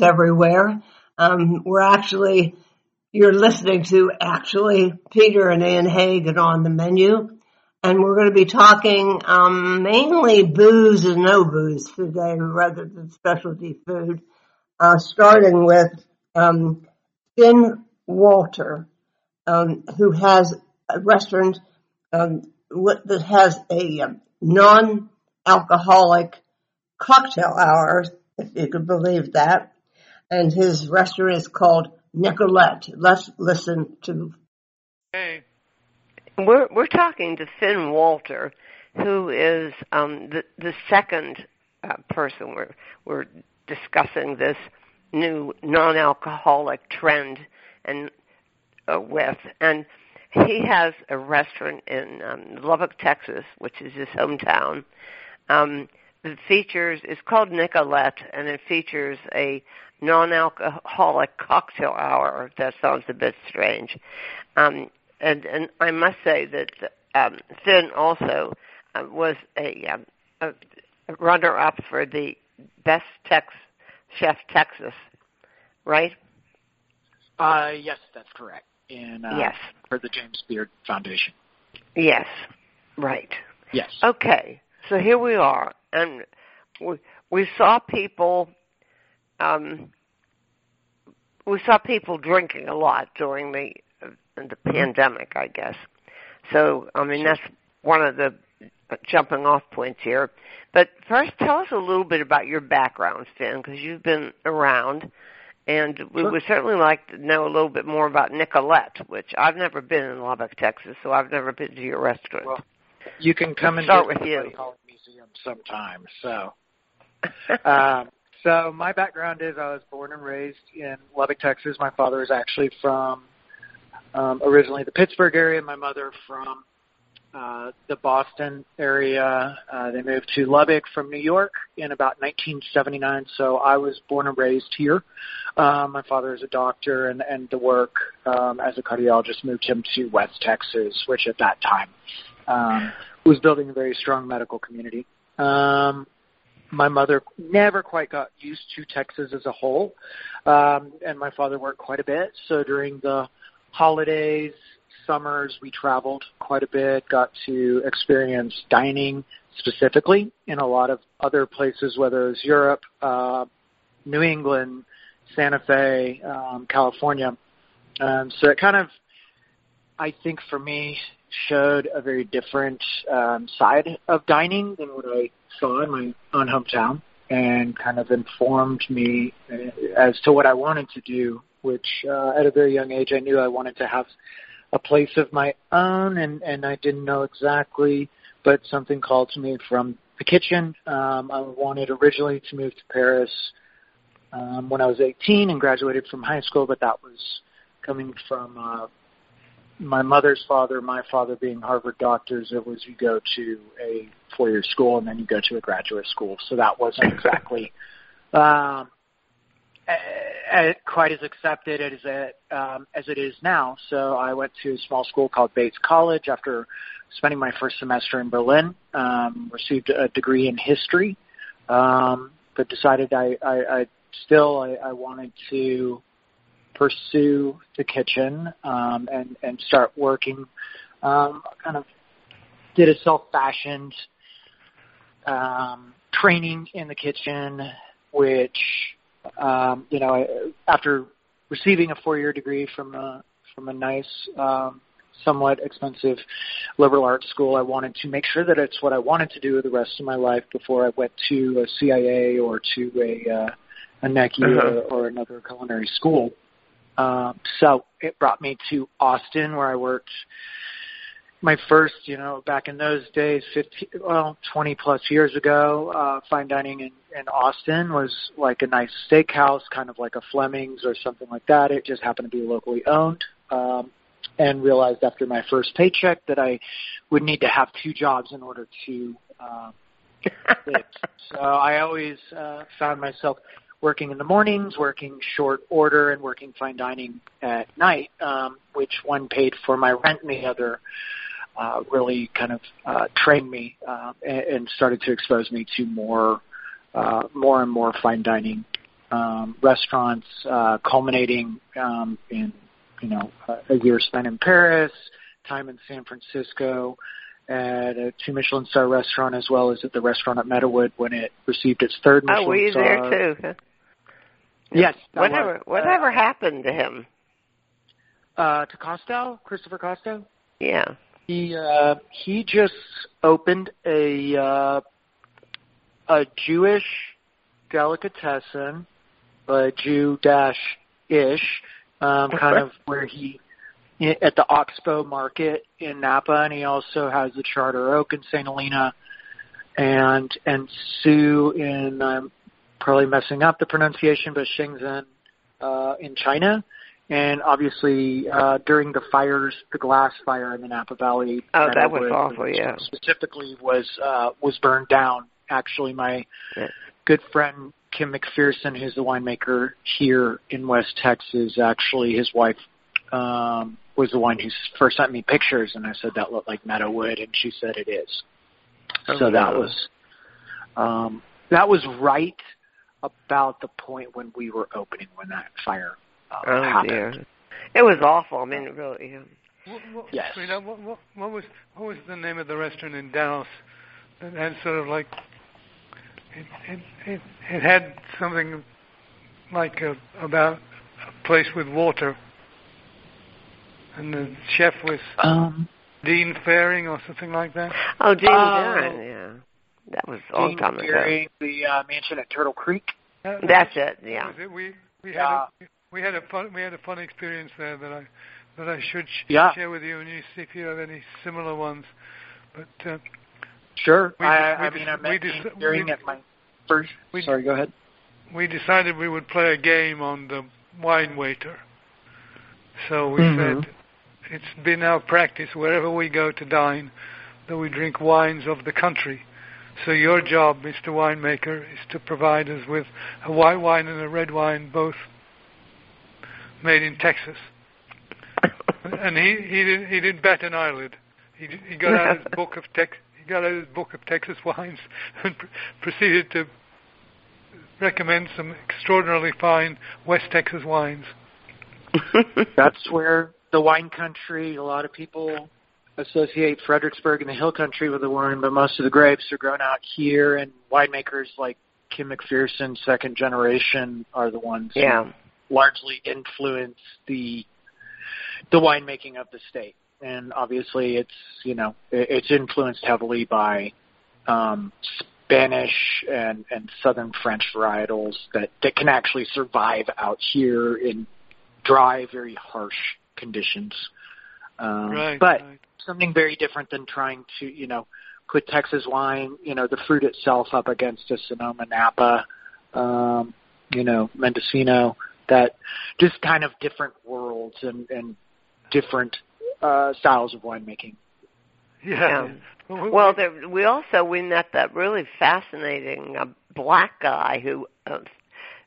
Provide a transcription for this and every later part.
everywhere. Um, we're actually, you're listening to actually Peter and Ann Hagen on the menu. And we're going to be talking um, mainly booze and no booze today rather than specialty food, uh, starting with um, Finn Walter, um, who has a restaurant um, that has a um, non-alcoholic cocktail hour, if you could believe that. And his restaurant is called Nicolett. Let's listen to. Hey. We're we're talking to Finn Walter, who is um, the the second uh, person we're we're discussing this new non-alcoholic trend and uh, with and he has a restaurant in um, Lubbock, Texas, which is his hometown. Um, it features it's called Nicolett, and it features a non-alcoholic cocktail hour. That sounds a bit strange, um, and and I must say that um, Finn also uh, was a, um, a, a runner-up for the best Tex chef Texas, right? Uh, yes, that's correct. In uh, yes, for the James Beard Foundation. Yes, right. Yes. Okay, so here we are, and we we saw people. Um, we saw people drinking a lot during the the Mm-hmm. pandemic, I guess. So, I mean, that's one of the jumping off points here. But first, tell us a little bit about your background, Finn, because you've been around, and we Sure. would certainly like to know a little bit more about Nicolett, which I've never been in Lubbock, Texas, so I've never been to your restaurant. Well, You can come and start with you. Buddy Holly Museum sometime. So, um, so my background is I was born and raised in Lubbock, Texas. My father is actually from um, originally the Pittsburgh area. My mother from uh, the Boston area. Uh, they moved to Lubbock from New York in about 1979. So I was born and raised here. Um, my father is a doctor, and and the work um, as a cardiologist moved him to West Texas, which at that time um, was building a very strong medical community. Um, my mother never quite got used to Texas as a whole, um, and my father worked quite a bit. So during the holidays, summers, we traveled quite a bit, got to experience dining specifically in a lot of other places, whether it was Europe, uh, New England, Santa Fe, um, California. Um, so it kind of, I think for me, showed a very different um, side of dining than what I saw in my own hometown and kind of informed me uh, as to what I wanted to do, which uh, at a very young age I knew I wanted to have a place of my own and, and I didn't know exactly, but something called to me from the kitchen. Um, I wanted originally to move to Paris um, when I was 18 and graduated from high school, but that was coming from uh, my mother's father, my father being Harvard doctors. It was you go to a four-year school and then you go to a graduate school, so that wasn't exactly um, uh, quite as accepted as it um, as it is now. So I went to a small school called Bates College after spending my first semester in Berlin. Um, received a degree in history, um, but decided I, I, I still I, I wanted to pursue the kitchen um, and and start working. Um, kind of did a self-fashioned um, training in the kitchen, which um, you know after receiving a four-year degree from a from a nice. Um, somewhat expensive liberal arts school. I wanted to make sure that it's what I wanted to do the rest of my life before I went to a CIA or to a uh, a NECI Uh-huh. or, or another culinary school. Um, so it brought me to Austin, where I worked my first, you know, back in those days, 15, well, 20 plus years ago, uh, fine dining in, in Austin was like a nice steakhouse, kind of like a Fleming's or something like that. It just happened to be locally owned. Um, and realized after my first paycheck that I would need to have two jobs in order to um, live. So I always uh, found myself working in the mornings, working short order, and working fine dining at night, um, which one paid for my rent, and the other uh, really kind of uh, trained me uh, and, and started to expose me to more, uh, more and more fine dining um, restaurants, uh, culminating um, in you know a year spent in Paris, time in San Francisco at a two Michelin star restaurant, as well as at the restaurant at Meadowood when it received its third Michelin oh, were you star. there too? Yes. Whatever. Whatever uh, happened to him? Uh, to Kostow, Christopher Kostow. Yeah. He uh, he just opened a uh, a Jewish delicatessen, a Jew dash ish, um, kind of where he at the Oxbow Market in Napa, and he also has the Charter Oak in St. Helena, and and Sue in I'm probably messing up the pronunciation, but Shenzhen uh, in China, and obviously uh, during the fires, the glass fire in the Napa Valley. Oh, that was awful. Yeah. Specifically, was uh, was burned down. Actually, my Yeah. good friend Kim McPherson, who's the winemaker here in West Texas, actually his wife um, was the one who first sent me pictures, and I said that looked like Meadowood, and she said it is. Oh, so that wow. was um, that was right about the point when we were opening when that fire uh, Oh happened. dear. It was awful. I mean, really. um, What, what, Yes. Rita, what, what, what was what was the name of the restaurant in Dallas that had sort of like it it it, it had something like a, about a place with water, and the chef was Um, Dean Faring or something like that. Oh, Dean Oh. Dillon, yeah. That was a long Dean time ago. Fearing, the uh, mansion at Turtle Creek. That- That's it. that Yeah. was it. We we Yeah. had a, we had a fun we had a fun experience there that I that I should sh- Yeah. share with you and you see if you have any similar ones. But uh, Sure. We I, just- we I just- mean, I met just- Dean Fearing we- at my first. we- sorry, go ahead. we decided we would play a game on the wine waiter. So we Mhm. said it's been our practice wherever we go to dine that we drink wines of the country. So your job, Mr. Winemaker, is to provide us with a white wine and a red wine, both made in Texas. And he he didn't he didn't bat an eyelid. He he got out his book of Tex he got out his book of Texas wines and pr- proceeded to recommend some extraordinarily fine West Texas wines. That's where the wine country. A lot of people associate Fredericksburg and the Hill Country with the wine, but most of the grapes are grown out here, and winemakers like Kim McPherson, second generation, are the ones who largely influence the the winemaking of the state. And obviously, it's you know it's influenced heavily by um, Spanish and and Southern French varietals that that can actually survive out here in dry, very harsh conditions. Um, right. but right. something very different than trying to, you know, put Texas wine, you know, the fruit itself up against a Sonoma Napa, um, you know, Mendocino, that just kind of different worlds and, and different uh, styles of winemaking. Yeah. Yeah. Well, Well, there, we also we met that really fascinating uh, black guy who uh,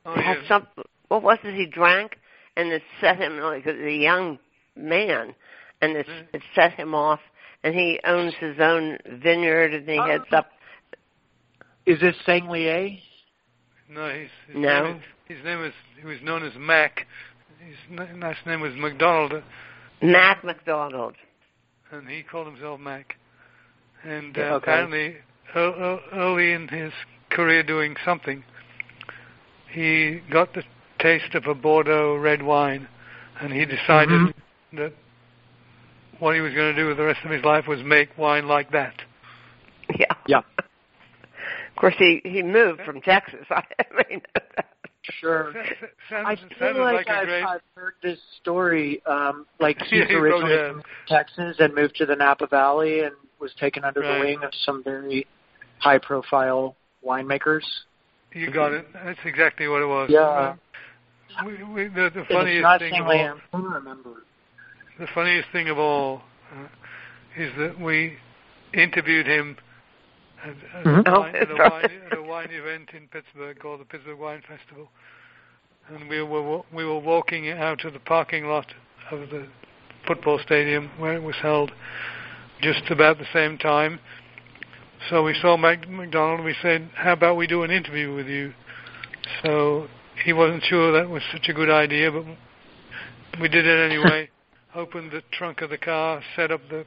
oh, had yeah. some. What was it he drank, and it set him like a young man, and it, Mm. it set him off. And he owns his own vineyard, and he Oh. heads up. Is this Sanglier? No, his, his No. Name is, his name was he was known as Mac. His last name was McDonald, Matt McDonald. and he called himself Mac. And uh, okay. apparently, ear- ear- early in his career doing something, he got the taste of a Bordeaux red wine, and he decided Mhm. that what he was going to do with the rest of his life was make wine like that. Yeah. Yeah. Of course, he he moved from Texas. I mean, Sure. Sa- sa- Sounds, I sounded feel like, a I've, great. I've heard this story. Um, like Yeah, he's you originally probably from Texas and moved to the Napa Valley and was taken under Right. the wing of some very high-profile winemakers. You got it. That's exactly what it was. Yeah. We, we, the, the funniest it's not thing of all, I'm trying to remember. the funniest thing of all uh, is that we interviewed him at, at, Mhm. a, Oh, wine, at, a wine, at a wine event in Pittsburgh called the Pittsburgh Wine Festival, and we were we were walking out of the parking lot of the football stadium where it was held, just about the same time. So we saw Mac- McDonald. We said, "How about we do an interview with you?" So he wasn't sure that was such a good idea, but we did it anyway. Opened the trunk of the car, set up the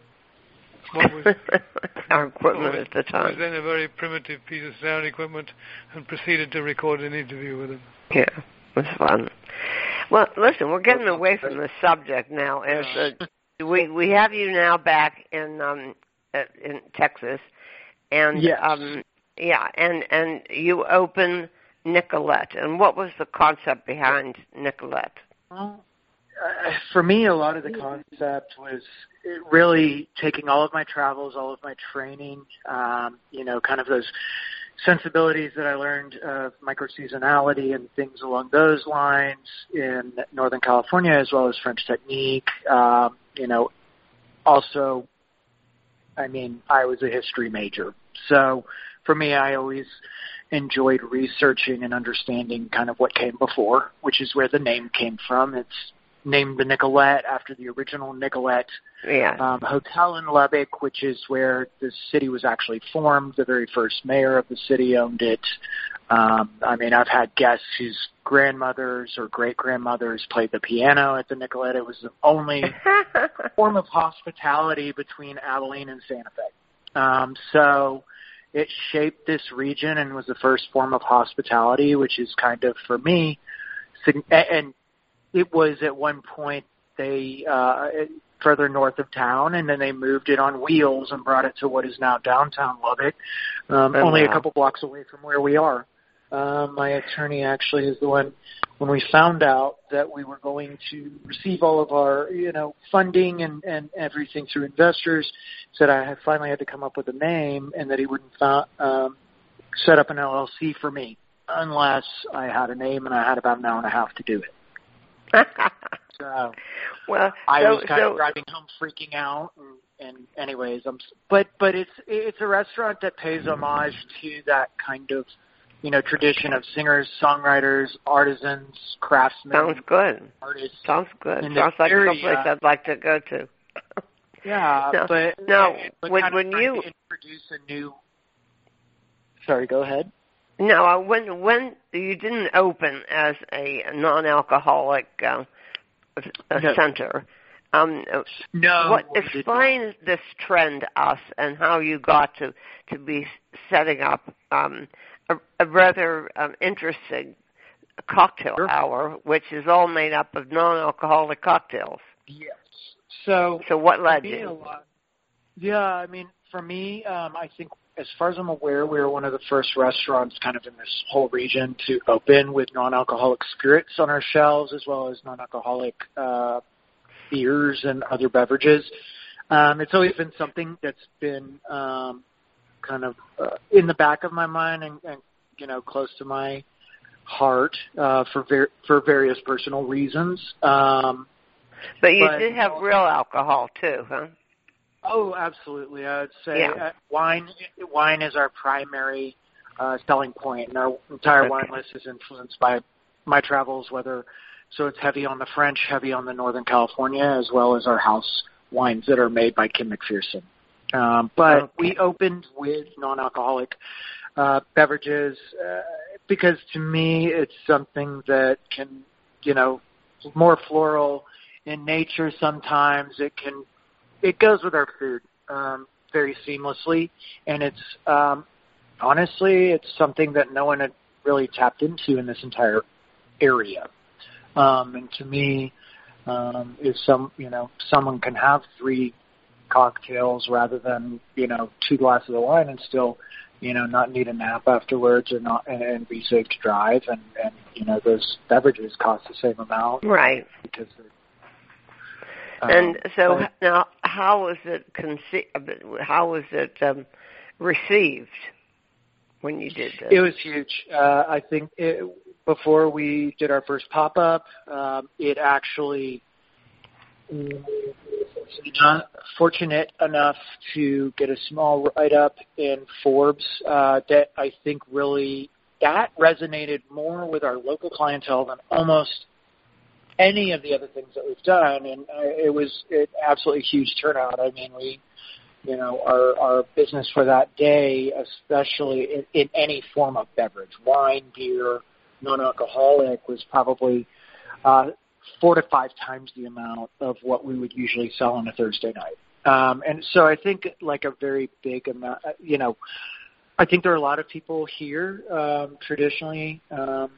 what was our equipment at the time. was then a very primitive piece of sound equipment, and proceeded to record an interview with him. Yeah, it was fun. Well, listen, we're getting away from the subject now. As uh, we we have you now back in um in Texas, and yes. um yeah, and and you open Nicolett. And what was the concept behind Nicolett? Well, uh, for me, a lot of the concept was really taking all of my travels, all of my training, um, you know, kind of those sensibilities that I learned of micro seasonality and things along those lines in Northern California, as well as French technique. Um, you know, also, I mean, I was a history major, so for me, I always enjoyed researching and understanding kind of what came before, which is where the name came from. It's named the Nicolett after the original Nicolett yeah. um, Hotel in Lubbock, which is where the city was actually formed. The very first mayor of the city owned it. Um, I mean, I've had guests whose grandmothers or great grandmothers played the piano at the Nicolett. It was the only form of hospitality between Abilene and Santa Fe. Um, so it shaped this region and was the first form of hospitality, which is kind of for me, and it was at one point they uh, further north of town, and then they moved it on wheels and brought it to what is now downtown Lubbock, um, Oh, only a couple blocks away from where we are. Um, my attorney actually is the one when we found out that we were going to receive all of our, you know, funding and, and everything through investors, said I had finally had to come up with a name and that he wouldn't fo- um, set up an LLC for me unless I had a name and I had about an hour and a half to do it. So well, I so, was kind so of driving home freaking out and, and anyways, I'm but but it's it's a restaurant that pays homage to that kind of you know tradition of singers, songwriters, artisans, craftsmen, sounds good. artists. Sounds good. Sounds like area- someplace I'd like to go to. Yeah, No, but no, but when- when you- introduce a new. Sorry, go ahead. No, when when you didn't open as a non-alcoholic uh, No. center, um, No, what explain this trend to us and how you got to to be setting up um, a, a rather um, interesting cocktail Sure. hour, which is all made up of non-alcoholic cocktails. Yes. So So what led you? lot. Yeah, I mean, for me, um, I think as far as I'm aware, we were one of the first restaurants kind of in this whole region to open with non-alcoholic spirits on our shelves, as well as non-alcoholic uh, beers and other beverages. Um, it's always been something that's been um, kind of uh, in the back of my mind and, and you know close to my heart uh, for ver- for various personal reasons. Um, But you but- did have real alcohol too, huh? Oh, absolutely. I would say Yeah. uh, wine. Wine is our primary uh, selling point, and our entire Okay. wine list is influenced by my travels. Whether so, it's heavy on the French, heavy on the Northern California, as well as our house wines that are made by Kim McPherson. Um, but Okay. we opened with non-alcoholic uh, beverages uh, because to me, it's something that can, you know, more floral in nature. Sometimes it can it goes with our food um, very seamlessly, and it's um, honestly it's something that no one had really tapped into in this entire area. Um, and to me, um, if some you know someone can have three cocktails rather than you know two glasses of wine and still you know not need a nap afterwards or not and, and be safe to drive and and you know those beverages cost the same amount Right. because they're And um, so but- now, how was it conceived? How was it um, received when you did this? It was huge. Uh, I think it, before we did our first pop up, um, it actually not fortunate enough to get a small write up in Forbes uh, that I think really that resonated more with our local clientele than almost any of the other things that we've done, and uh, it was it absolutely huge turnout. I mean, we you know, our, our business for that day, especially in, in any form of beverage, wine, beer, non-alcoholic was probably uh, four to five times the amount of what we would usually sell on a Thursday night. Um, and so I think like a very big amount, uh, you know, I think there are a lot of people here um, traditionally. Um,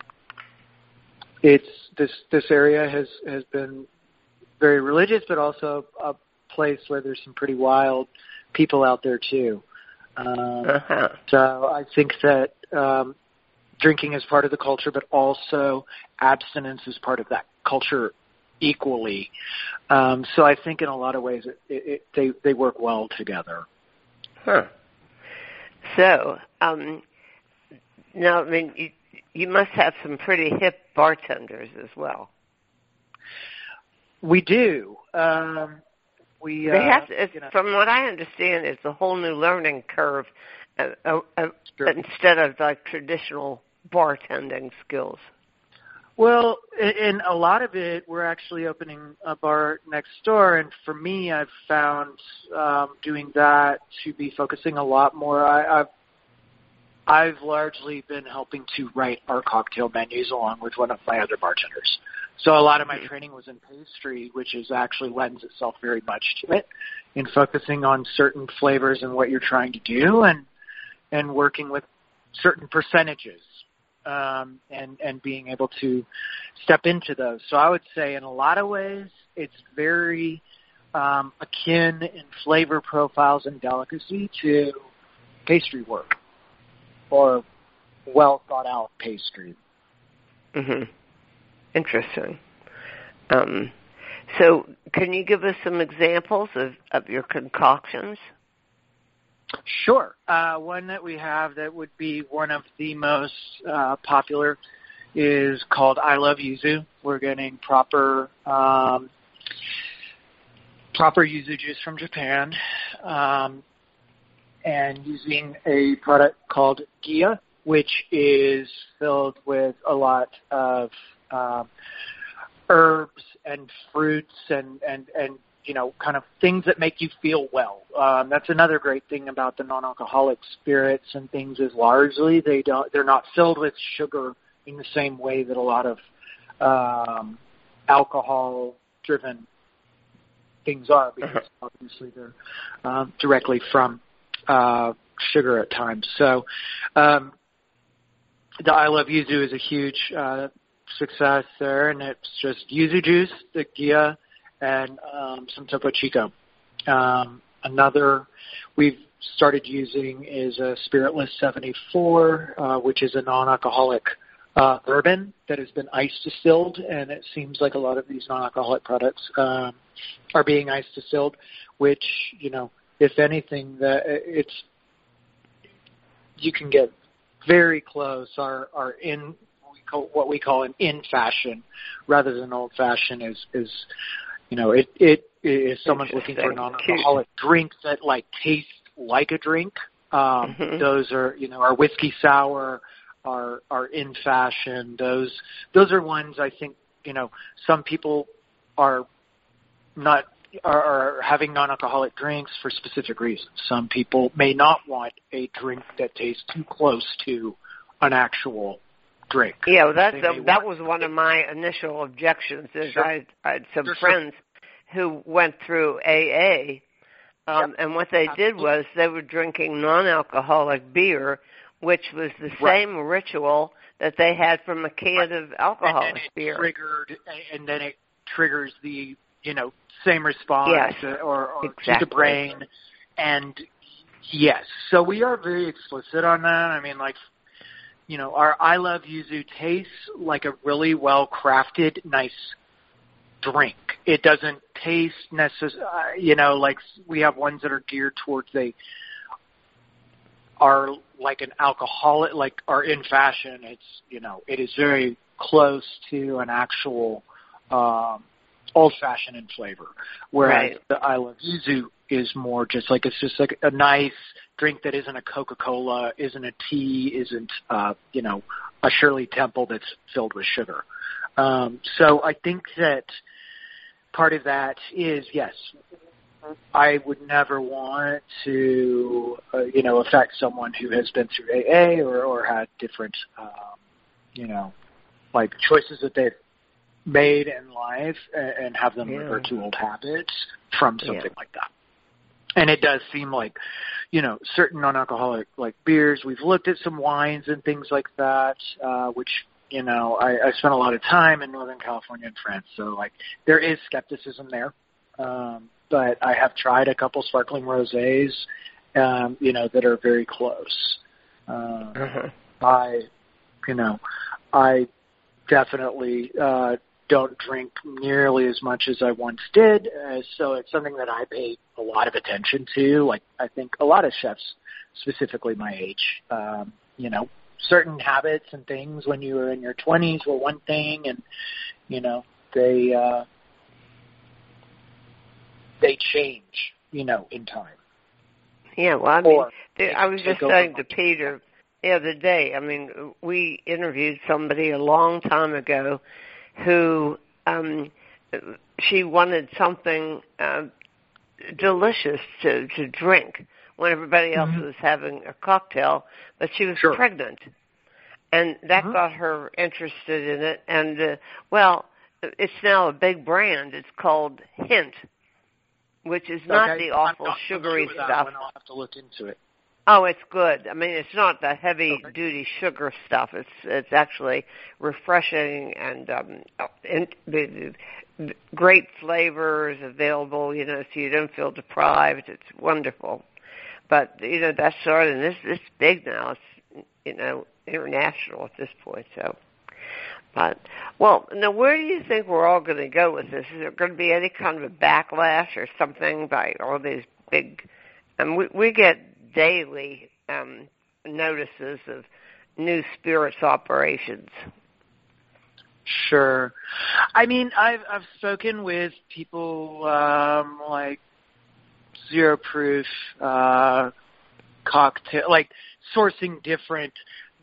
it's this this area has has been very religious, but also a place where there's some pretty wild people out there too. Um, uh-huh. So I think that um, drinking is part of the culture, but also abstinence is part of that culture equally. Um, so I think in a lot of ways it, it, it, they they work well together. Huh. So um, now, I mean, you, you must have some pretty hip bartenders as well. We do. Um, we they uh, have to, you know, from what I understand, it's a whole new learning curve uh, uh, uh, sure. instead of like traditional bartending skills. Well, in a lot of it, we're actually opening a bar next door, and for me, I've found um, doing that to be focusing a lot more. I, I've I've largely been helping to write our cocktail menus along with one of my other bartenders. So a lot of my training was in pastry, which is actually lends itself very much to it in focusing on certain flavors and what you're trying to do and and working with certain percentages um, and and being able to step into those. So I would say in a lot of ways it's very um, akin in flavor profiles and delicacy to pastry work or well thought out pastry. Mhm. Interesting. Um, so, can you give us some examples of, of your concoctions? Sure. Uh, one that we have that would be one of the most uh, popular is called I Love Yuzu. We're getting proper um, proper yuzu juice from Japan, um, and using a product called Ghia, which is filled with a lot of um, herbs and fruits and and and you know kind of things that make you feel well. Um, that's another great thing about the non-alcoholic spirits and things is largely they don't they're not filled with sugar in the same way that a lot of um, alcohol-driven things are because uh-huh. obviously they're um, directly from uh, sugar at times. So um, the I Love Yuzu is a huge uh, success there, and it's just yuzu juice, the Ghia, and um, some Topo Chico. Um, another we've started using is a Spiritless 74, uh, which is a non-alcoholic uh, bourbon that has been ice distilled, and it seems like a lot of these non-alcoholic products um, are being ice distilled, which you know, if anything, that it's you can get very close. Our in what we call an in fashion rather than old fashioned is is you know it it is someone's looking for a non-alcoholic drink that like tastes like a drink. Um, mm-hmm. Those are you know our whiskey sour are are in fashion. Those those are ones I think you know some people are not are, are having non-alcoholic drinks for specific reasons. Some people may not want a drink that tastes too close to an actual drink. Yeah, well, that's a, that was one of my initial objections. Is sure. I, I had some sure, friends sure. who went through AA, um, yep. and what they did was they were drinking non-alcoholic beer, which was the right. same ritual that they had from a can right. of alcoholic beer. Triggered, and then it triggers the you know same response yes, or, or exactly. to the brain, and yes, so we are very explicit on that. I mean, like you know, our I Love Yuzu tastes like a really well crafted, nice drink. It doesn't taste necessarily, uh, you know, like we have ones that are geared towards they are like an alcoholic, like are in fashion. It's, you know, it is very close to an actual, um, old fashioned in flavor. Whereas right. the I Love Yuzu is more just like, it's just like a nice, drink that isn't a Coca-Cola, isn't a tea, isn't uh, you know a Shirley Temple that's filled with sugar. Um, so I think that part of that is yes, I would never want to uh, you know affect someone who has been through AA or or had different um, you know like choices that they've made in life and, and have them Yeah. revert to old habits from something Yeah. like that. And it does seem like, you know, certain non-alcoholic like beers. We've looked at some wines and things like that, uh, which you know I, I spent a lot of time in Northern California and France, so like there is skepticism there. Um, but I have tried a couple sparkling rosés, um, you know, that are very close. Um, Uh-huh. I, you know, I definitely uh, don't drink nearly as much as I once did. Uh, so it's something that I pay a lot of attention to. Like I think a lot of chefs, specifically my age, um, you know, certain habits and things when you were in your 20s were one thing, and you know they uh, they change, you know, in time. Yeah, well, I mean, Or there, I was just saying to Peter the other day. I mean, we interviewed somebody a long time ago who um she wanted something uh, delicious to to drink when everybody else Mhm. was having a cocktail, but she was Sure. pregnant, and that Mhm. got her interested in it. And uh, well, it's now a big brand. It's called Hint, which is not Okay, the awful sugary that stuff. I'll have to look into it. Oh, it's good. I mean, it's not the heavy Okay. duty sugar stuff. It's it's actually refreshing and um the, the great flavors available. You know, so you don't feel deprived. It's wonderful. But you know, that's sort of this it's big now. It's you know international at this point. So. But well, now where do you think we're all going to go with this? Is there going to be any kind of a backlash or something by all these big? And we we get daily um, notices of new spirits operations. Sure. I mean, I've I've spoken with people um, like Zero Proof uh, cocktail, like sourcing different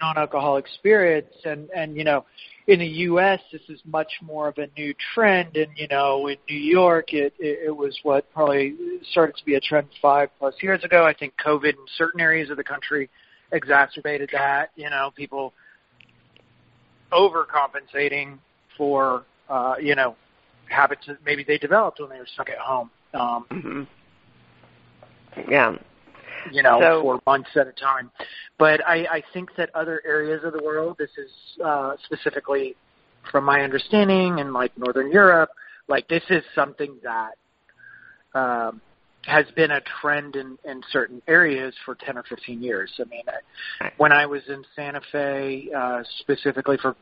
non-alcoholic spirits, and and you know, in the U.S. this is much more of a new trend, and you know, in New York it it, it was what probably started to be a trend five plus years ago. I think COVID in certain areas of the country exacerbated that. You know, people overcompensating for uh, you know habits that maybe they developed when they were stuck at home. Um, hmm Yeah. You know, So- for months at a time. But I, I think that other areas of the world, this is uh, specifically from my understanding in like Northern Europe, like this is something that um, has been a trend in, in certain areas for 10 or 15 years. I mean, I, when I was in Santa Fe, uh, specifically for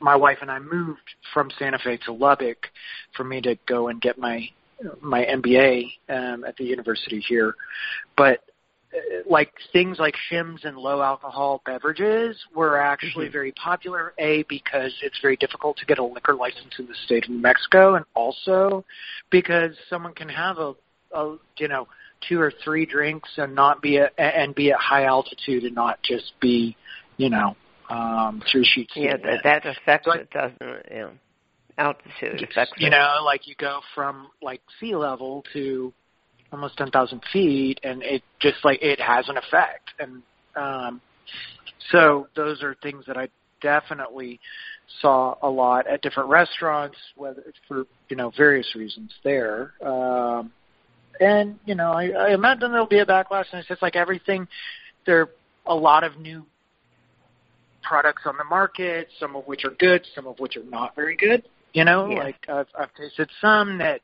my wife and I moved from Santa Fe to Lubbock for me to go and get my my MBA um, at the university here. But like things like shims and low alcohol beverages were actually Mhm. very popular. A because it's very difficult to get a liquor license in the state of New Mexico, and also because someone can have a, a you know two or three drinks and not be at, and be at high altitude and not just be you know um, three sheets. Yeah, that, that affects So it, doesn't? Yeah. Altitude affects you it. know, like you go from like sea level to almost 10,000 feet, and it just like it has an effect. And um, so those are things that I definitely saw a lot at different restaurants, whether for you know various reasons there. Um, and you know, I, I imagine there'll be a backlash, and it's just like everything. There are a lot of new products on the market, some of which are good, some of which are not very good. You know, Yeah. like I've, I've tasted some that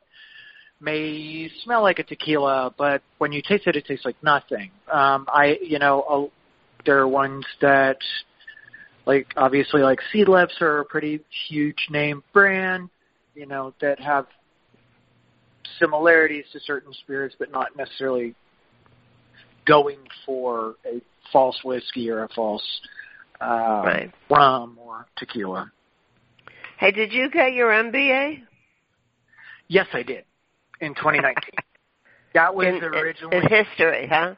may smell like a tequila, but when you taste it, it tastes like nothing. Um, I, you know, uh, there are ones that, like obviously, like Seedlips are a pretty huge name brand. You know, that have similarities to certain spirits, but not necessarily going for a false whiskey or a false uh, Right. rum or tequila. Hey, did you get your MBA? Yes, I did in 2019. that was in, in- originally in history, huh?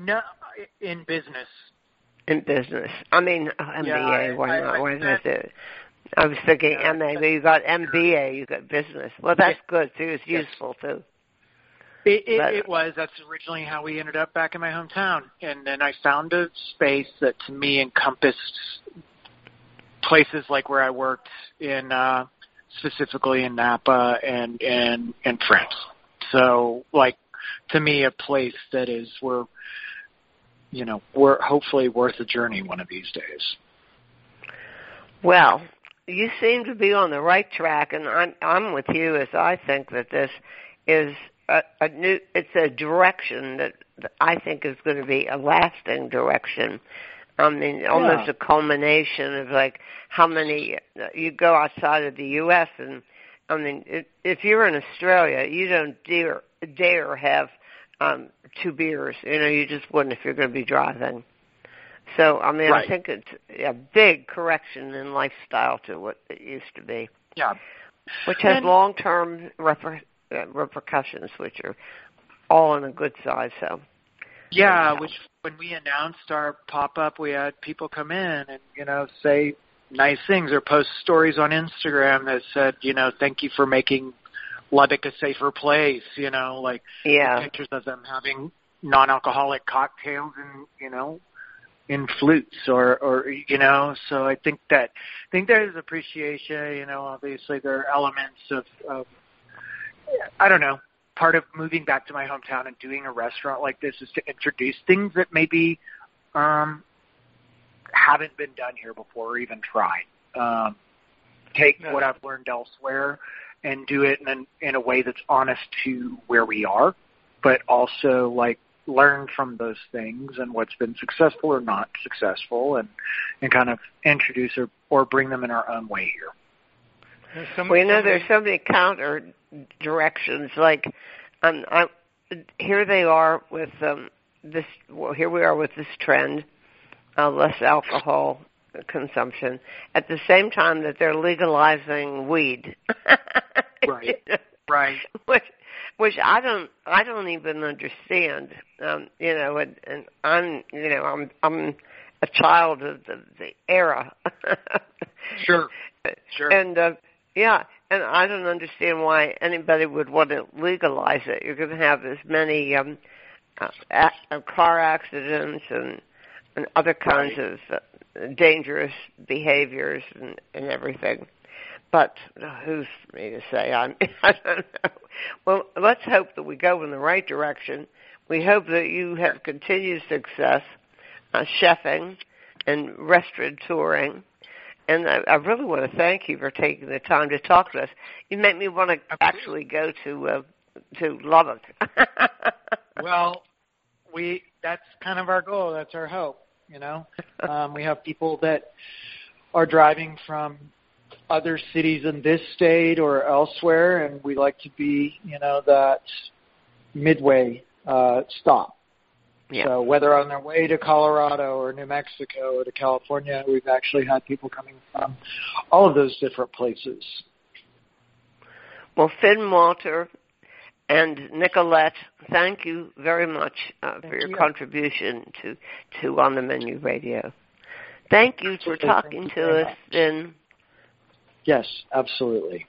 no in business. In business. I mean, MBA. I- why I- not? I Why not it? I was thinking Yeah, MA, but you got MBA, you got business. Well, that's Yeah. good too. It's Yes. useful too. It, it, it was. That's originally how we ended up back in my hometown, and then I found a space that to me encompassed places like where I worked in uh, specifically in Napa and and and France. So like to me, a place that is where you know we're hopefully worth a journey one of these days. Well, you seem to be on the right track, and I'm I'm with you as I think that this is a, a new. It's a direction that, that I think is going to be a lasting direction. I mean, almost Yeah. a culmination of like how many you go outside of the U.S. and I mean, if, if you're in Australia, you don't dare dare have um two beers. You know, you just wouldn't if you're going to be driving. So, I mean, I think it's a big correction in lifestyle to what it used to be, Yeah. which has And- long-term reper- uh, repercussions, which are all in a good side. So, Yeah, which when we announced our pop up, we had people come in and you know say nice things or post stories on Instagram that said, you know, thank you for making Lubbock a safer place. You know, like yeah, pictures of them having non-alcoholic cocktails and you know in flutes or or you know so i think that i think there's appreciation you know obviously there are elements of of i don't know part of moving back to my hometown and doing a restaurant like this is to introduce things that maybe um haven't been done here before or even tried um take No. what i've learned elsewhere and do it in an, in a way that's honest to where we are but also like learn from those things and what's been successful or not successful and and kind of introduce or or bring them in our own way here There's some- well, you know, there's so many counter directions. Like, um, I, here they are with um, this. Well, here we are with this trend, uh, less alcohol consumption. At the same time that they're legalizing weed. Right. You know? right which which I don't I don't even understand. Um, you know, and, and I'm you know I'm I'm a child of the, the era. Sure. Sure. And uh, yeah, and I don't understand why anybody would want to legalize it. You're going to have as many um, uh, a- uh, car accidents and and other kinds Right. of uh, dangerous behaviors and, and everything. But uh, who's me to say? I'm, I don't know. Well, let's hope that we go in the right direction. We hope that you have continued success, uh, chefing and restaurateuring. And I, I really want to thank you for taking the time to talk to us. You make me want to actually go to uh, to Lubbock. well we that's kind of our goal that's our hope you know um we have people that are driving from other cities in this state or elsewhere and we like to be you know that midway uh stop yeah. So whether on their way to Colorado or New Mexico or to California, we've actually had people coming from all of those different places. Well, Finn Walter and Nicolett, thank you very much uh, for your you. contribution to to On the Menu Radio. Thank you for talking you to us, much. Finn. Yes, absolutely.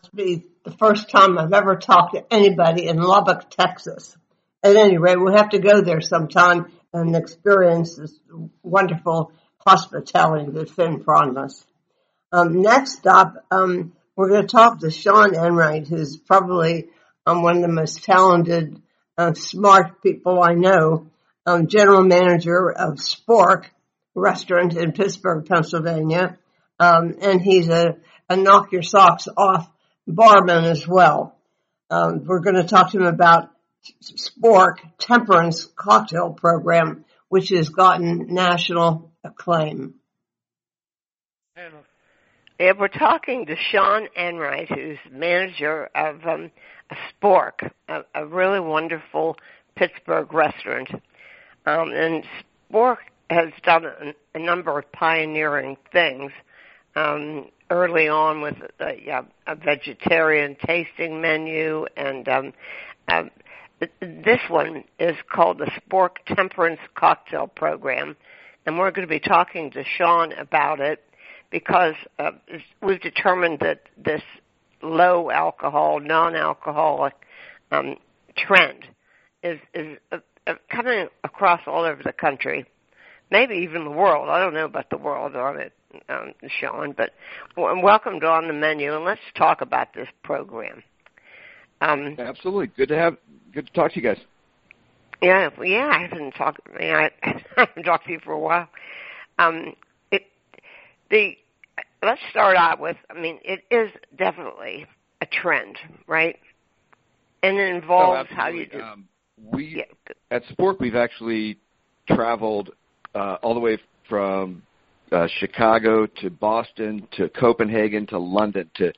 Must be the first time I've ever talked to anybody in Lubbock, Texas. At any rate, we'll have to go there sometime and experience this wonderful hospitality that Finn promised. Um, next up, um, we're going to talk to Sean Enright, who's probably um, one of the most talented, uh, smart people I know, um, general manager of Spork Restaurant in Pittsburgh, Pennsylvania. Um, and he's a, a knock your socks off barman as well. Um, we're going to talk to him about Spork Temperance Cocktail Program, which has gotten national acclaim. Yeah, we're talking to Sean Enright, who's manager of um, Spork, a, a really wonderful Pittsburgh restaurant. Um, and Spork has done a, a number of pioneering things. Um, early on with a, a, a vegetarian tasting menu, and um, th- this one is called the Spork Temperance Cocktail Program, and we're going to be talking to Sean about it because uh, we've determined that this low alcohol, non-alcoholic um, trend is is a, uh, coming across all over the country, maybe even the world. I don't know about the world on it, um, Sean, but welcome to On the Menu, and let's talk about this program. Um, Absolutely, good to have, good to talk to you guys. Yeah, yeah, I haven't talked. I, mean, I, I haven't talked to you for a while. Um, it, the let's start out with. I mean, it is definitely a trend, right? And it involves oh, how you do. Um, we yeah. at Spork, we've actually traveled uh, all the way from uh, Chicago to Boston to Copenhagen to London to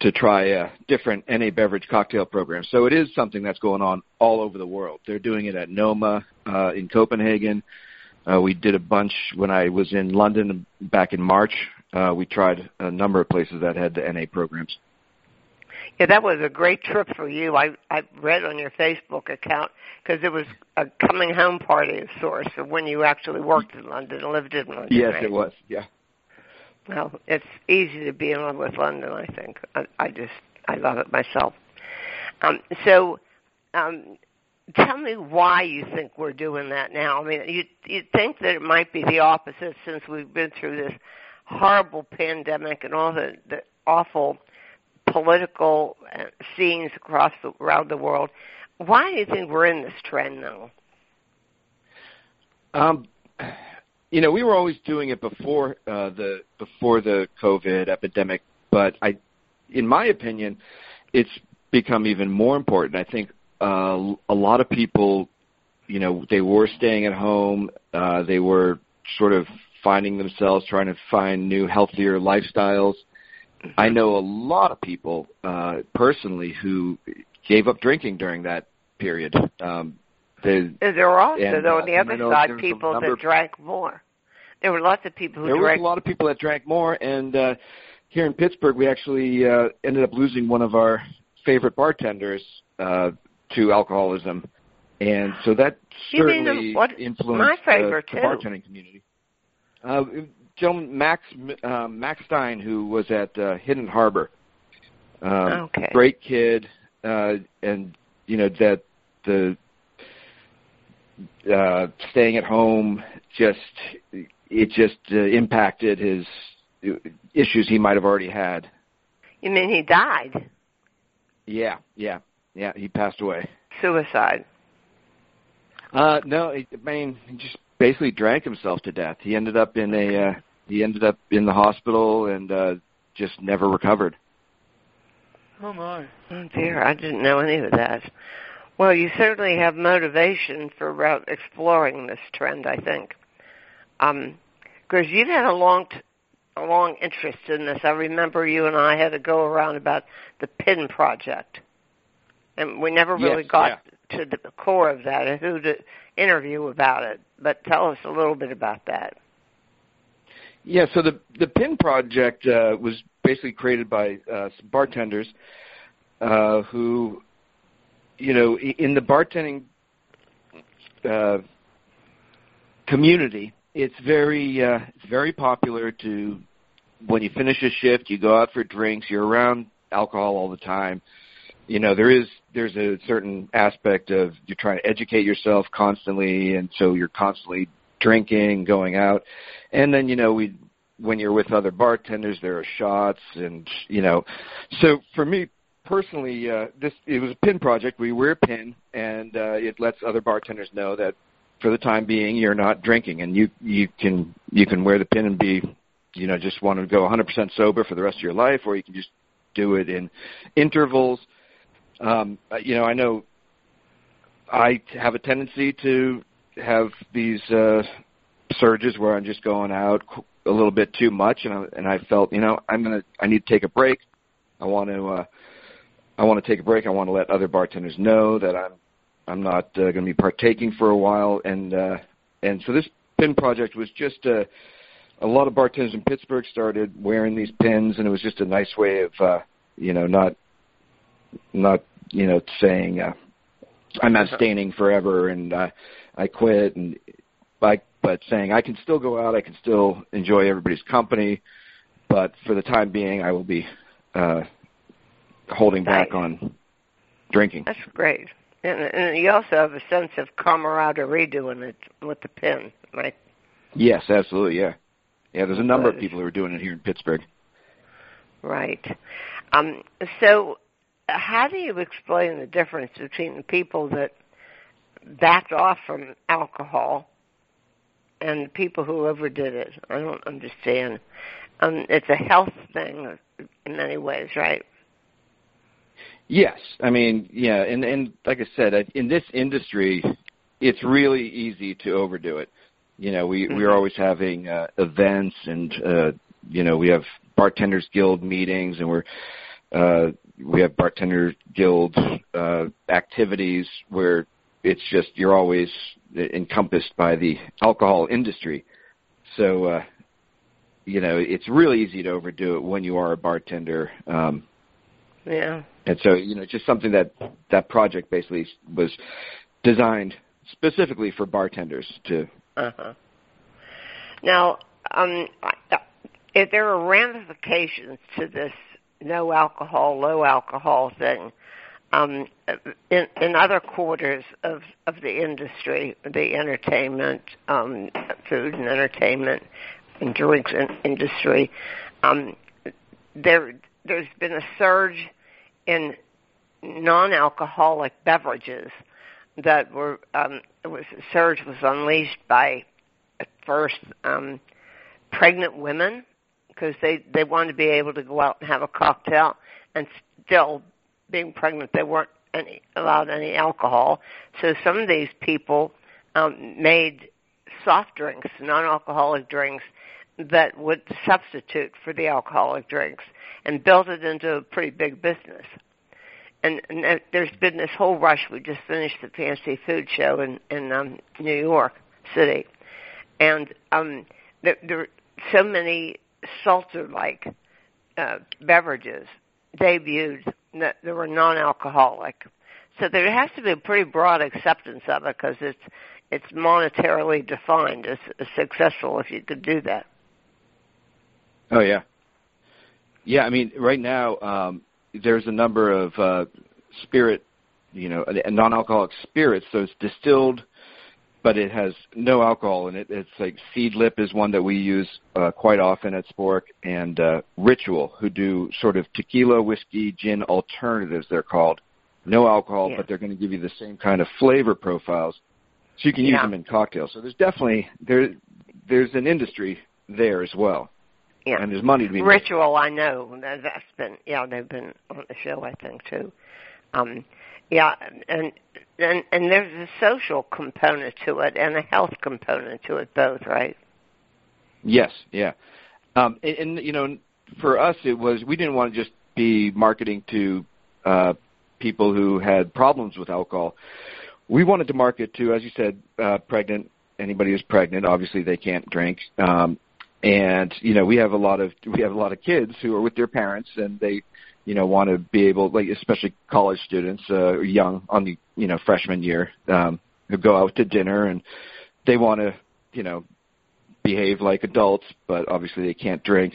to try uh, different NA beverage cocktail programs. So it is something that's going on all over the world. They're doing it at Noma uh, in Copenhagen. Uh, we did a bunch when I was in London back in March. Uh, we tried a number of places that had the NA programs. Yeah, that was a great trip for you. I I read on your Facebook account because it was a coming home party of sorts of when you actually worked in London and lived in London. Yes, right? it was. Yeah. Well, it's easy to be in love with London. I think I, I just I love it myself. Um, so, um, tell me why you think we're doing that now. I mean, you you think that it might be the opposite since we've been through this horrible pandemic and all the the awful political uh, scenes across the, around the world. Why do you think we're in this trend now? Um, you know, we were always doing it before uh, the before the COVID epidemic, but I, in my opinion, it's become even more important. I think uh, a lot of people, you know, they were staying at home. Uh, they were sort of finding themselves trying to find new, healthier lifestyles. I know a lot of people uh, personally who gave up drinking during that period. Um, they, there were also, and, though, on the other side, people that drank more. There were lots of people who there drank. was a lot of people that drank more, and uh, here in Pittsburgh, we actually uh, ended up losing one of our favorite bartenders uh, to alcoholism, and so that certainly the, what, influenced my favorite the, the bartending community. Uh, gentleman Max uh, Max Stein, who was at uh, Hidden Harbor. Um, okay. Great kid, uh, and you know that the uh, staying at home just it just uh, impacted his issues he might have already had. You mean he died? Yeah, yeah, yeah. He passed away. Suicide. Uh, no, I mean, he just basically drank himself to death. He ended up in a uh, he ended up in the hospital and uh, just never recovered. Oh my! Oh dear, I didn't know any of that. Well, you certainly have motivation for exploring this trend. I think, because um, you've had a long, t- a long interest in this. I remember you and I had to go around about the Pin Project, and we never really yes, got yeah. to the core of that and who to interview about it. But tell us a little bit about that. Yeah, so the the Pin project uh, was basically created by uh, some bartenders uh, who, you know, in the bartending uh, community, it's very uh, it's very popular to when you finish a shift, you go out for drinks, you're around alcohol all the time. You know, there is there's a certain aspect of you're trying to educate yourself constantly, and so you're constantly drinking, going out, and then you know we when you're with other bartenders there are shots and you know. So for me personally uh this it was a pin project. We wear a pin and uh it lets other bartenders know that for the time being you're not drinking and you you can you can wear the pin and be you know just want to go 100% sober for the rest of your life or you can just do it in intervals. Um you know i know i have a tendency to have these uh surges where I'm just going out a little bit too much, and I, and I felt, you know, I'm gonna, I need to take a break. I want to, uh, I want to take a break. I want to let other bartenders know that I'm, I'm not uh, going to be partaking for a while, and uh, and so this pin project was just a, a lot of bartenders in Pittsburgh started wearing these pins, and it was just a nice way of, uh, you know, not, not, you know, saying uh, I'm abstaining forever and uh, I quit, and by but saying I can still go out, I can still enjoy everybody's company, but for the time being, I will be uh, holding back on drinking. That's great. And, and you also have a sense of camaraderie doing it with the pin, right? Yes, absolutely. Yeah, yeah. There's a number of people who are doing it here in Pittsburgh. Right. Um, so, how do you explain the difference between the people that backed off from alcohol and the people who overdid it? I don't understand. Um, it's a health thing in many ways, right? Yes, I mean, yeah, and and like I said, in this industry, it's really easy to overdo it. You know, we mm-hmm. we're always having uh, events, and uh, you know, we have bartenders guild meetings, and we're uh, we have bartender guild uh, activities where it's just you're always encompassed by the alcohol industry. So, uh, you know, it's really easy to overdo it when you are a bartender. Um, yeah. And so, you know, it's just something that that project basically was designed specifically for bartenders to. Uh-huh. Now, um, if there are ramifications to this no alcohol, low alcohol thing, um, in, in other quarters of, of the industry, the entertainment, um, food and entertainment, and drinks industry, um, there there's been a surge in non-alcoholic beverages that were um, was surge was unleashed by at first um, pregnant women because they they wanted to be able to go out and have a cocktail and still being pregnant they weren't any, allowed any alcohol so some of these people um, made soft drinks non-alcoholic drinks that would substitute for the alcoholic drinks and built it into a pretty big business. And, and there's been this whole rush. We just finished the fancy food show in in um, New York City, and um, there, there are so many seltzer-like uh, beverages debuted that were non-alcoholic. So there has to be a pretty broad acceptance of it because it's it's monetarily defined as, as successful if you could do that. Oh yeah, yeah, I mean, right now um, there's a number of uh, spirit, you know, non-alcoholic spirits. It's distilled, but it has no alcohol in it. It's like Seedlip is one that we use uh, quite often at Spork, and uh, Ritual, who do sort of tequila, whiskey, gin alternatives. They're called no alcohol, yeah. but they're going to give you the same kind of flavor profiles, so you can use them in cocktails. So there's definitely there there's an industry there as well. Yeah. And there's money to be Ritual, I know. That's been, yeah, they've been on the show, I think, too. Um, yeah, and and and there's a social component to it and a health component to it both, right? Yes, yeah. Um, and, and you know, for us, it was we didn't want to just be marketing to uh, people who had problems with alcohol. We wanted to market to, as you said, uh, pregnant. Anybody who's pregnant, obviously they can't drink. Um, and you know we have a lot of we have a lot of kids who are with their parents and they you know want to be able like especially college students uh young on the you know freshman year um who go out to dinner and they want to you know behave like adults but obviously they can't drink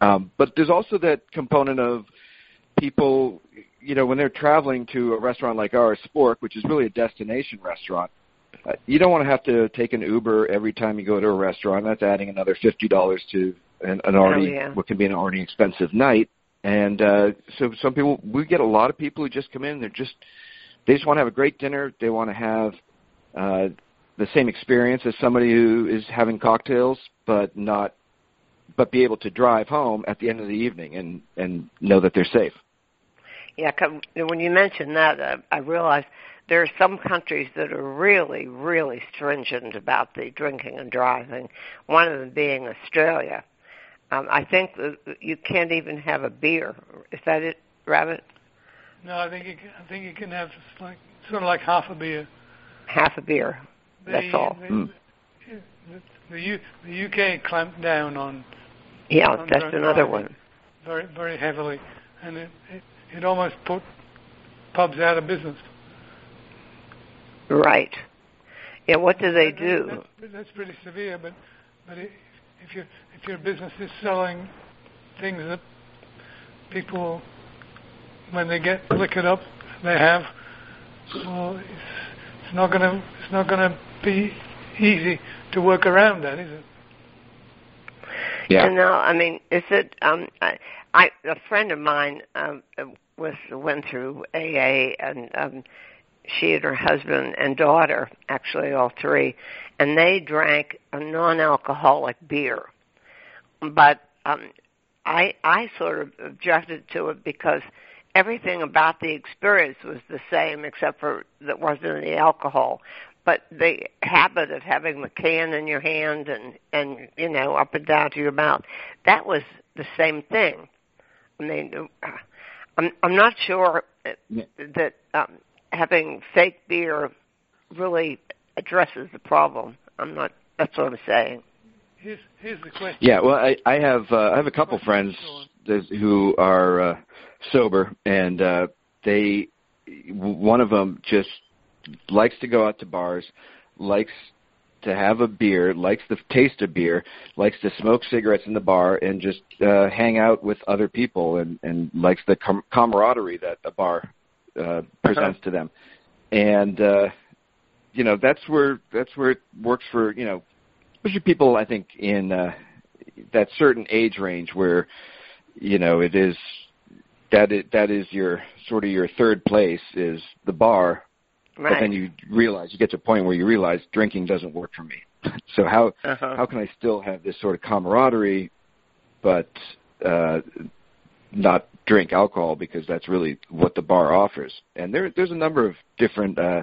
um but there's also that component of people you know when they're traveling to a restaurant like ours spork which is really a destination restaurant uh, you don't want to have to take an Uber every time you go to a restaurant. That's adding another fifty dollars to an, an already oh, yeah. what can be an already expensive night. And uh, so some people, we get a lot of people who just come in. They're just they just want to have a great dinner. They want to have uh, the same experience as somebody who is having cocktails, but not but be able to drive home at the end of the evening and and know that they're safe. Yeah, when you mentioned that, uh, I realized there are some countries that are really, really stringent about the drinking and driving. One of them being Australia. Um, I think that you can't even have a beer. Is that it, Rabbit? No, I think you can, I think you can have like sort of like half a beer. Half a beer. That's all. The, mm. the, the, U, the UK clamped down on. Yeah, on that's another one. Very, very heavily, and it, it it almost put pubs out of business. Right. Yeah. What do they do? That's, that's pretty severe, but but if your if your business is selling things that people when they get liquored up they have Well, it's, it's not going to it's not going to be easy to work around that, is it? Yeah. And now, I mean, is it? Um, I, I a friend of mine um, was went through AA, and um, she and her husband and daughter, actually all three, and they drank a non-alcoholic beer. But um, I I sort of objected to it because everything about the experience was the same except for that wasn't any alcohol. But the habit of having the can in your hand and and you know up and down to your mouth, that was the same thing. I mean, I'm I'm not sure that um, having fake beer really addresses the problem. I'm not. That's what I'm saying. Here's, here's the question. Yeah, well, I, I have uh, I have a couple friends who are uh, sober, and uh, they one of them just likes to go out to bars, likes to have a beer, likes the taste of beer, likes to smoke cigarettes in the bar, and just uh, hang out with other people, and and likes the com- camaraderie that a bar uh, presents to them, and uh, you know that's where that's where it works for you know especially people I think in uh, that certain age range where you know it is that it, that is your sort of your third place is the bar Right. but then you realize you get to a point where you realize drinking doesn't work for me so how uh-huh. how can I still have this sort of camaraderie but uh not drink alcohol because that's really what the bar offers and there there's a number of different uh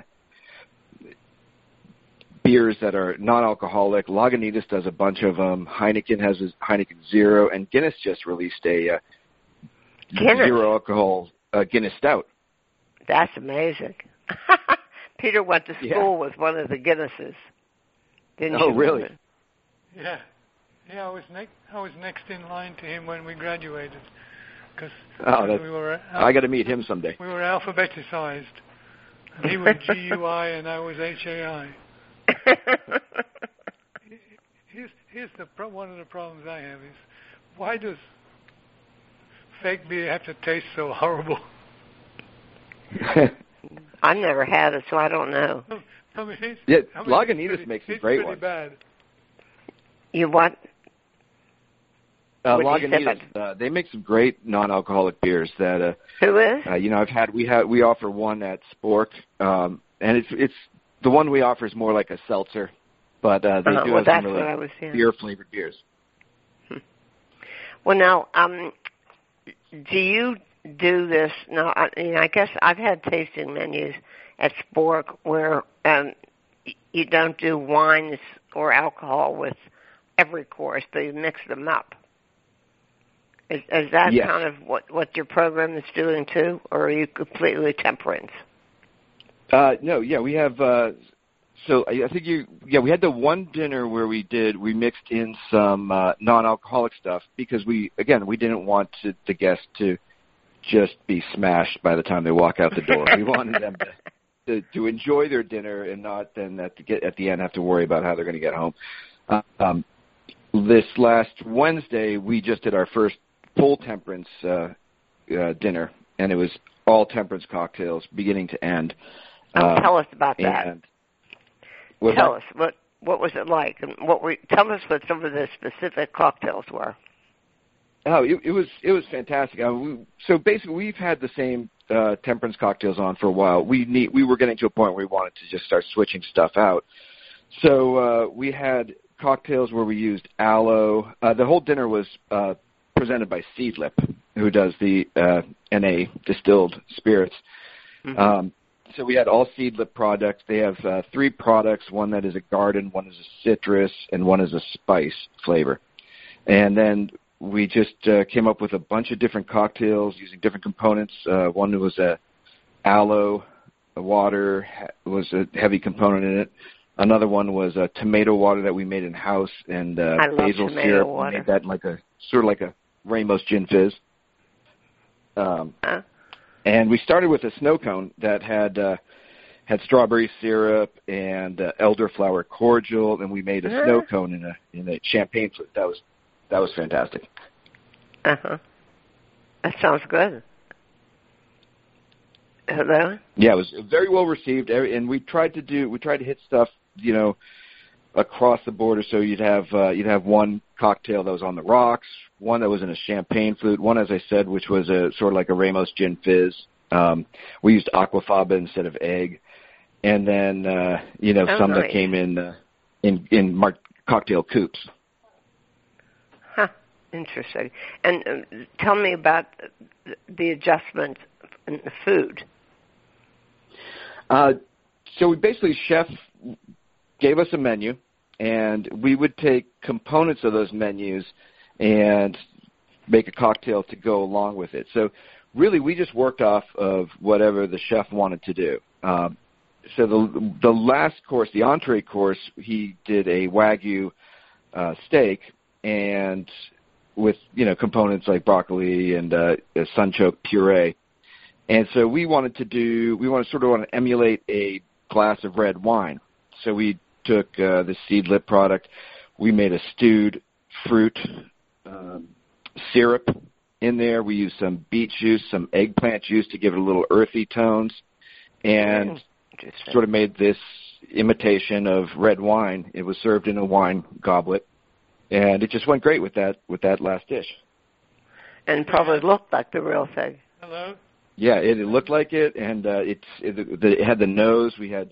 beers that are non-alcoholic. Lagunitas does a bunch of them. Heineken has a Heineken Zero, and Guinness just released a uh, Guinness. zero alcohol uh, Guinness Stout. That's amazing. Peter went to school Yeah. with one of the Guinnesses. Didn't Oh, you? really? Ruben? Yeah, yeah. I was next. I was next in line to him when we graduated, because Oh, we were I got to meet him someday. we were alphabetized. And he was G U I and I was H A I. Here's here's the pro- one of the problems I have is why does fake beer have to taste so horrible? I've never had it, so I don't know. I mean, Yeah, I mean, Lagunitas it's pretty, makes a it's great pretty one. bad. You what? Uh, What do you say Lagunitas, uh, they make some great non-alcoholic beers that uh, Who is? uh, you know I've had. We have we offer one at Spork, um, and it's it's the one we offer is more like a seltzer, but uh, they Uh, do well, have some really beer flavored beers. Well, now, um, do you do this? Now, I mean, I guess I've had tasting menus at Spork where um, you don't do wines or alcohol with every course, but you mix them up. Is, is that Yes. kind of what what your program is doing too, or are you completely temperance? Uh, no, yeah, we have. Uh, so I, I think you, yeah, we had the one dinner where we did we mixed in some uh, non-alcoholic stuff because we again we didn't want to, the guests to just be smashed by the time they walk out the door. we wanted them to, to to enjoy their dinner and not then at the get at the end have to worry about how they're going to get home. Um, this last Wednesday we just did our first full temperance uh, uh, dinner, and it was all temperance cocktails, beginning to end. Oh, Um, tell us about that. tell that- us what what was it like, and what were tell us what some of the specific cocktails were. Oh, it, it was it was fantastic. Uh, we, so basically, we've had the same uh, temperance cocktails on for a while. We need we were getting to a point where we wanted to just start switching stuff out. So uh, we had cocktails where we used aloe. Uh, the whole dinner was uh, presented by Seedlip, who does the uh, NA distilled spirits. Mhm. Um, so we had all Seedlip products. They have uh, three products: one that is a garden, one is a citrus, and one is a spice flavor. And then we just uh, came up with a bunch of different cocktails using different components. Uh, one was a aloe water ha- was a heavy component in it. Another one was a tomato water that we made in house and uh, I love basil tomato syrup. water. We made that in like a sort of like a Ramos gin fizz. Um, Huh? and we started with a snow cone that had uh, had strawberry syrup and uh, elderflower cordial, and we made a Uh-huh. snow cone in a in a champagne flute. That was that was fantastic. Uh huh. That sounds good. Hello. Yeah, it was very well received, and we tried to do we tried to hit stuff, you know, across the border. So you'd have uh, you'd have one cocktail that was on the rocks, one that was in a champagne flute, one, as I said, which was a sort of like a Ramos gin fizz. Um, we used aquafaba instead of egg, and then uh, you know Oh, some that came in uh, in in mar- cocktail coupes. Huh. Interesting. And um, tell me about the- the adjustment in the food. Uh, so we basically chef gave us a menu, and we would take components of those menus and make a cocktail to go along with it. So really, we just worked off of whatever the chef wanted to do. Um, so the the last course, the entree course, he did a wagyu uh, steak and with you know components like broccoli and uh, a sunchoke puree. And so we wanted to do, we want to sort of want to emulate a glass of red wine. So we took uh, the seedlip product, we made a stewed fruit um, syrup in there. We used some beet juice, some eggplant juice to give it a little earthy tones, and sort of made this imitation of red wine. It was served in a wine goblet, and it just went great with that with that last dish. and probably looked like the real thing. Hello. Yeah, it, it looked like it, and uh, it's it, the, it had the nose. We had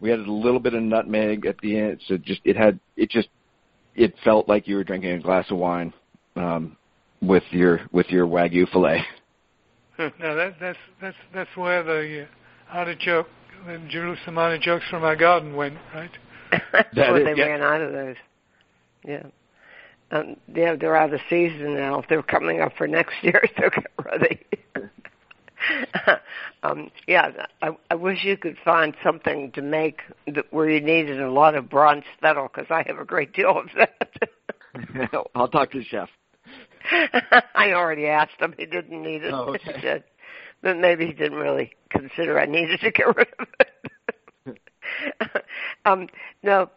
we had a little bit of nutmeg at the end, so just it had it just it felt like you were drinking a glass of wine um, with your with your wagyu fillet. Now that, that's that's that's where the uh, artichoke, the Jerusalem artichokes from our garden went, right? That's That where is- they yeah. ran out of those. Yeah. Um, yeah, they're out of season now. If they're coming up for next year, so get ready. um, yeah, I, I wish you could find something to make that, where you needed a lot of bronze spettle because I have a great deal of that. I'll talk to the chef. I already asked him. He didn't need it. Oh, okay. But maybe he didn't really consider I needed to get rid of it. um, no,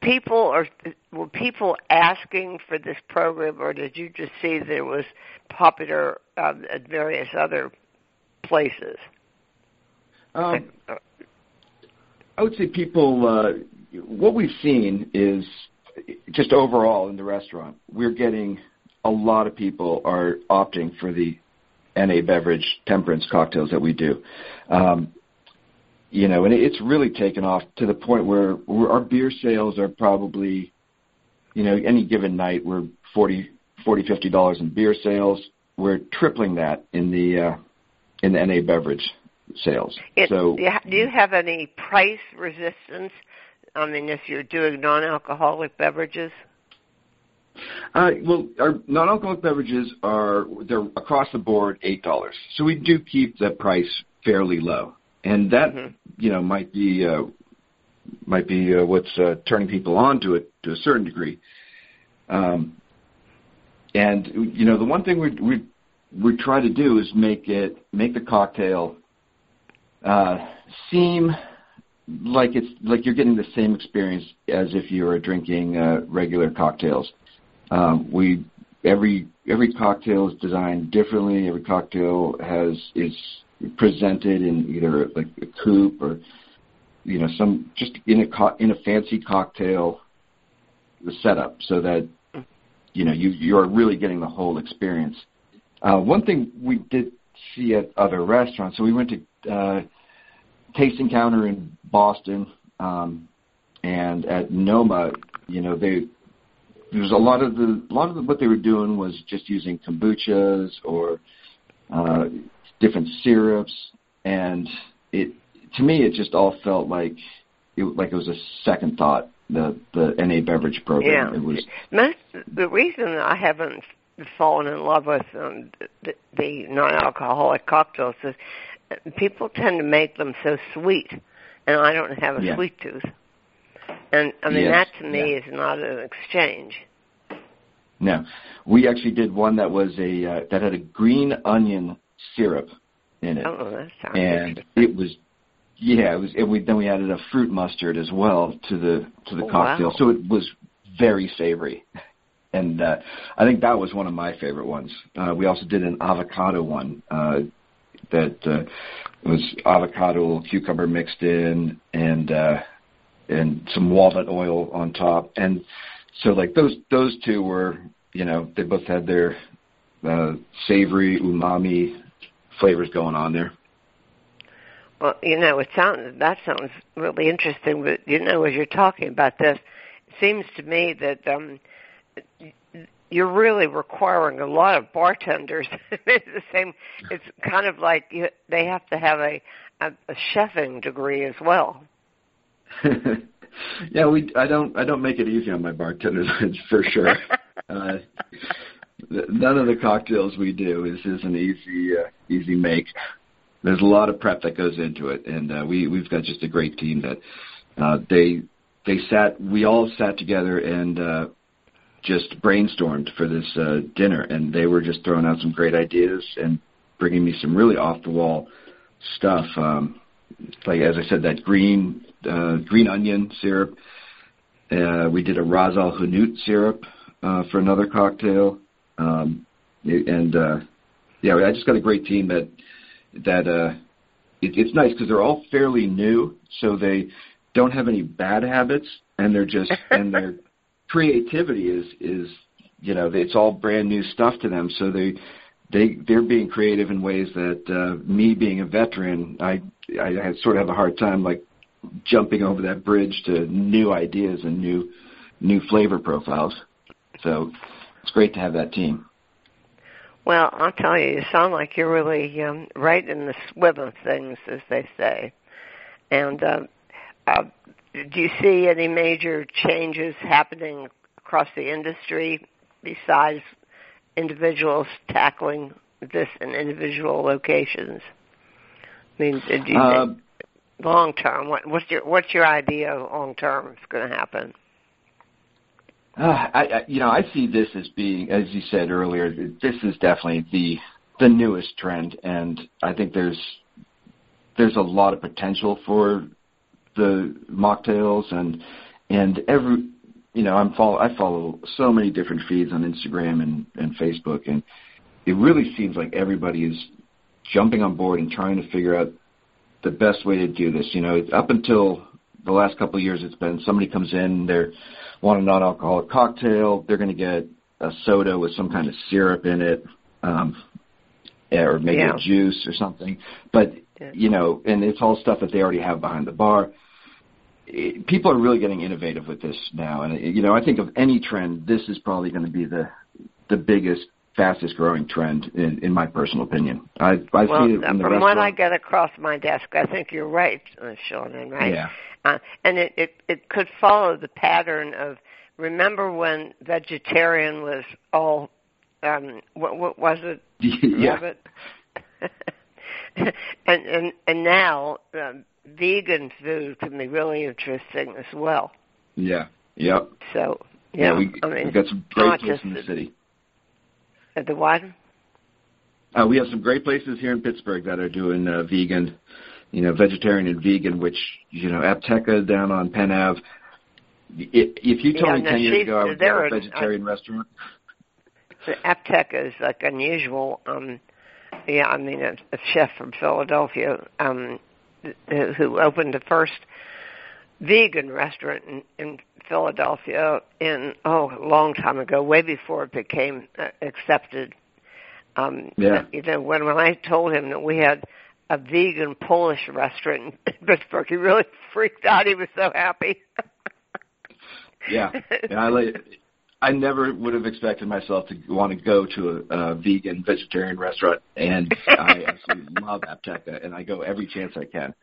people are were people asking for this program, or did you just see that it was popular um, at various other places? Um, I would say people. Uh, what we've seen is just overall in the restaurant, we're getting a lot of people are opting for the NA beverage temperance cocktails that we do. Um, you know, and it's really taken off to the point where, our beer sales are probably, you know, any given night we're forty, forty, fifty dollars in beer sales. We're tripling that in the uh, in the NA beverage sales. It, so do you ha- do you have any price resistance? I mean, if you're doing non-alcoholic beverages, Uh, well, our non-alcoholic beverages are they're across the board eight dollars. So we do keep the price fairly low, and that Mhm. you know might be uh, might be uh, what's uh, turning people on to it to a certain degree. Um, and you know the one thing we we we try to do is make it make the cocktail uh, seem like it's like you're getting the same experience as if you were drinking uh, regular cocktails. Um, we every every cocktail is designed differently. Every cocktail has is presented in either like a coupe or you know some just in a co- in a fancy cocktail setup, so that you know you you're really getting the whole experience. Uh, one thing we did see at other restaurants, so we went to uh, Tasting Counter in Boston, um, and at Noma, you know they there was a lot of the a lot of the, what they were doing was just using kombuchas or uh, different syrups, and it to me it just all felt like it like it was a second thought. The the NA beverage program. Yeah. It was most the reason I haven't fallen in love with um, the, the non-alcoholic cocktails is uh, people tend to make them so sweet, and I don't have a Yeah. sweet tooth. And I mean Yes, that to me is not an exchange. no. We actually did one that was a uh, that had a green onion syrup in it. Oh, that sounds and it was yeah it was and we then we added a fruit mustard as well to the to the Oh, cocktail wow. so it was very savory and uh i think that was one of my favorite ones uh we also did an avocado one uh that uh, was avocado, cucumber mixed in, and uh, and some walnut oil on top. And so like those those two were you know they both had their uh, savory umami flavors going on there. Well, you know, it sounds that sounds really interesting. But you know, as you're talking about this, it seems to me that um, you're really requiring a lot of bartenders. it's the same. It's kind of like you, they have to have a, a, a chefing degree as well. yeah, we. I don't. I don't make it easy on my bartenders for sure. uh, none of the cocktails we do is is an easy uh, easy make. There's a lot of prep that goes into it, and uh, we we've got just a great team that uh, they they sat. We all sat together and uh, just brainstormed for this uh, dinner, and they were just throwing out some great ideas and bringing me some really off the wall stuff. Um, like as I said, that green uh, green onion syrup. Uh, we did a Ras Al Hanout syrup uh, for another cocktail, um, and uh, yeah, I just got a great team that that uh, it, it's nice because they're all fairly new, so they don't have any bad habits, and they're just and their creativity is is you know it's all brand new stuff to them, so they they they're being creative in ways that uh, me being a veteran, I I, I sort of have a hard time like jumping over that bridge to new ideas and new new flavor profiles. So it's great to have that team. Well, I'll tell you, you sound like you're really um, right in the swim of things, as they say. And uh, uh, do you see any major changes happening across the industry besides individuals tackling this in individual locations? I mean, do you uh, think long term? What, what's your what's your idea of long term is going to happen? Uh, I, I, you know, I see this as being, as you said earlier, this is definitely the the newest trend, and I think there's there's a lot of potential for the mocktails and and every you know I'm follow I follow so many different feeds on Instagram and and Facebook, and it really seems like everybody is jumping on board and trying to figure out the best way to do this. You know, up until the last couple of years, it's been somebody comes in, they want a non-alcoholic cocktail, they're going to get a soda with some kind of syrup in it, um, or maybe yeah. a juice or something. But yeah. you know, and it's all stuff that they already have behind the bar. It, people are really getting innovative with this now, and you know, I think of any trend, this is probably going to be the the biggest fastest growing trend in, in my personal opinion. I, I well, see it in the from what I get across my desk, I think you're right, uh, Sean, and right. Yeah. Uh, and it, it it could follow the pattern of remember when vegetarian was all um what, what was it? yeah. and and and now um, vegan food can be really interesting as well. Yeah. Yep. So yeah, yeah we, I mean, we've got some great places in the city. The what? Uh, we have some great places here in Pittsburgh that are doing uh, vegan, you know, vegetarian and vegan. Which you know, Apteka down on Penn Ave. If you told yeah, me ten years ago I would go to a vegetarian uh, restaurant, the Apteka is like unusual. Um, yeah, I mean, a, a chef from Philadelphia um, who opened the first vegan restaurant in, in Philadelphia in oh a long time ago, way before it became uh, accepted. Um, yeah. You know, when when I told him that we had a vegan Polish restaurant in Pittsburgh, he really freaked out. He was so happy. yeah, and I like. I never would have expected myself to want to go to a, a vegan vegetarian restaurant, and I absolutely love Apteka, and I go every chance I can.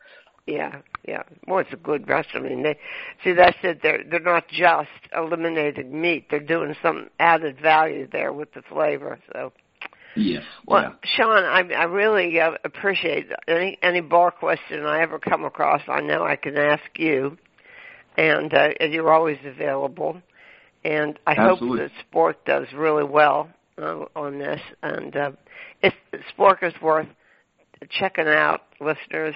Yeah, yeah. Well, it's a good restaurant. I mean, they see that's it. They're they're not just eliminating meat. They're doing some added value there with the flavor. So. Yes. Well, yeah. Sean, I, I really uh, appreciate any any bar question I ever come across. I know I can ask you, and uh, and you're always available. And I Absolutely. hope that Spork does really well uh, on this. And uh, if Spork is worth checking out, listeners,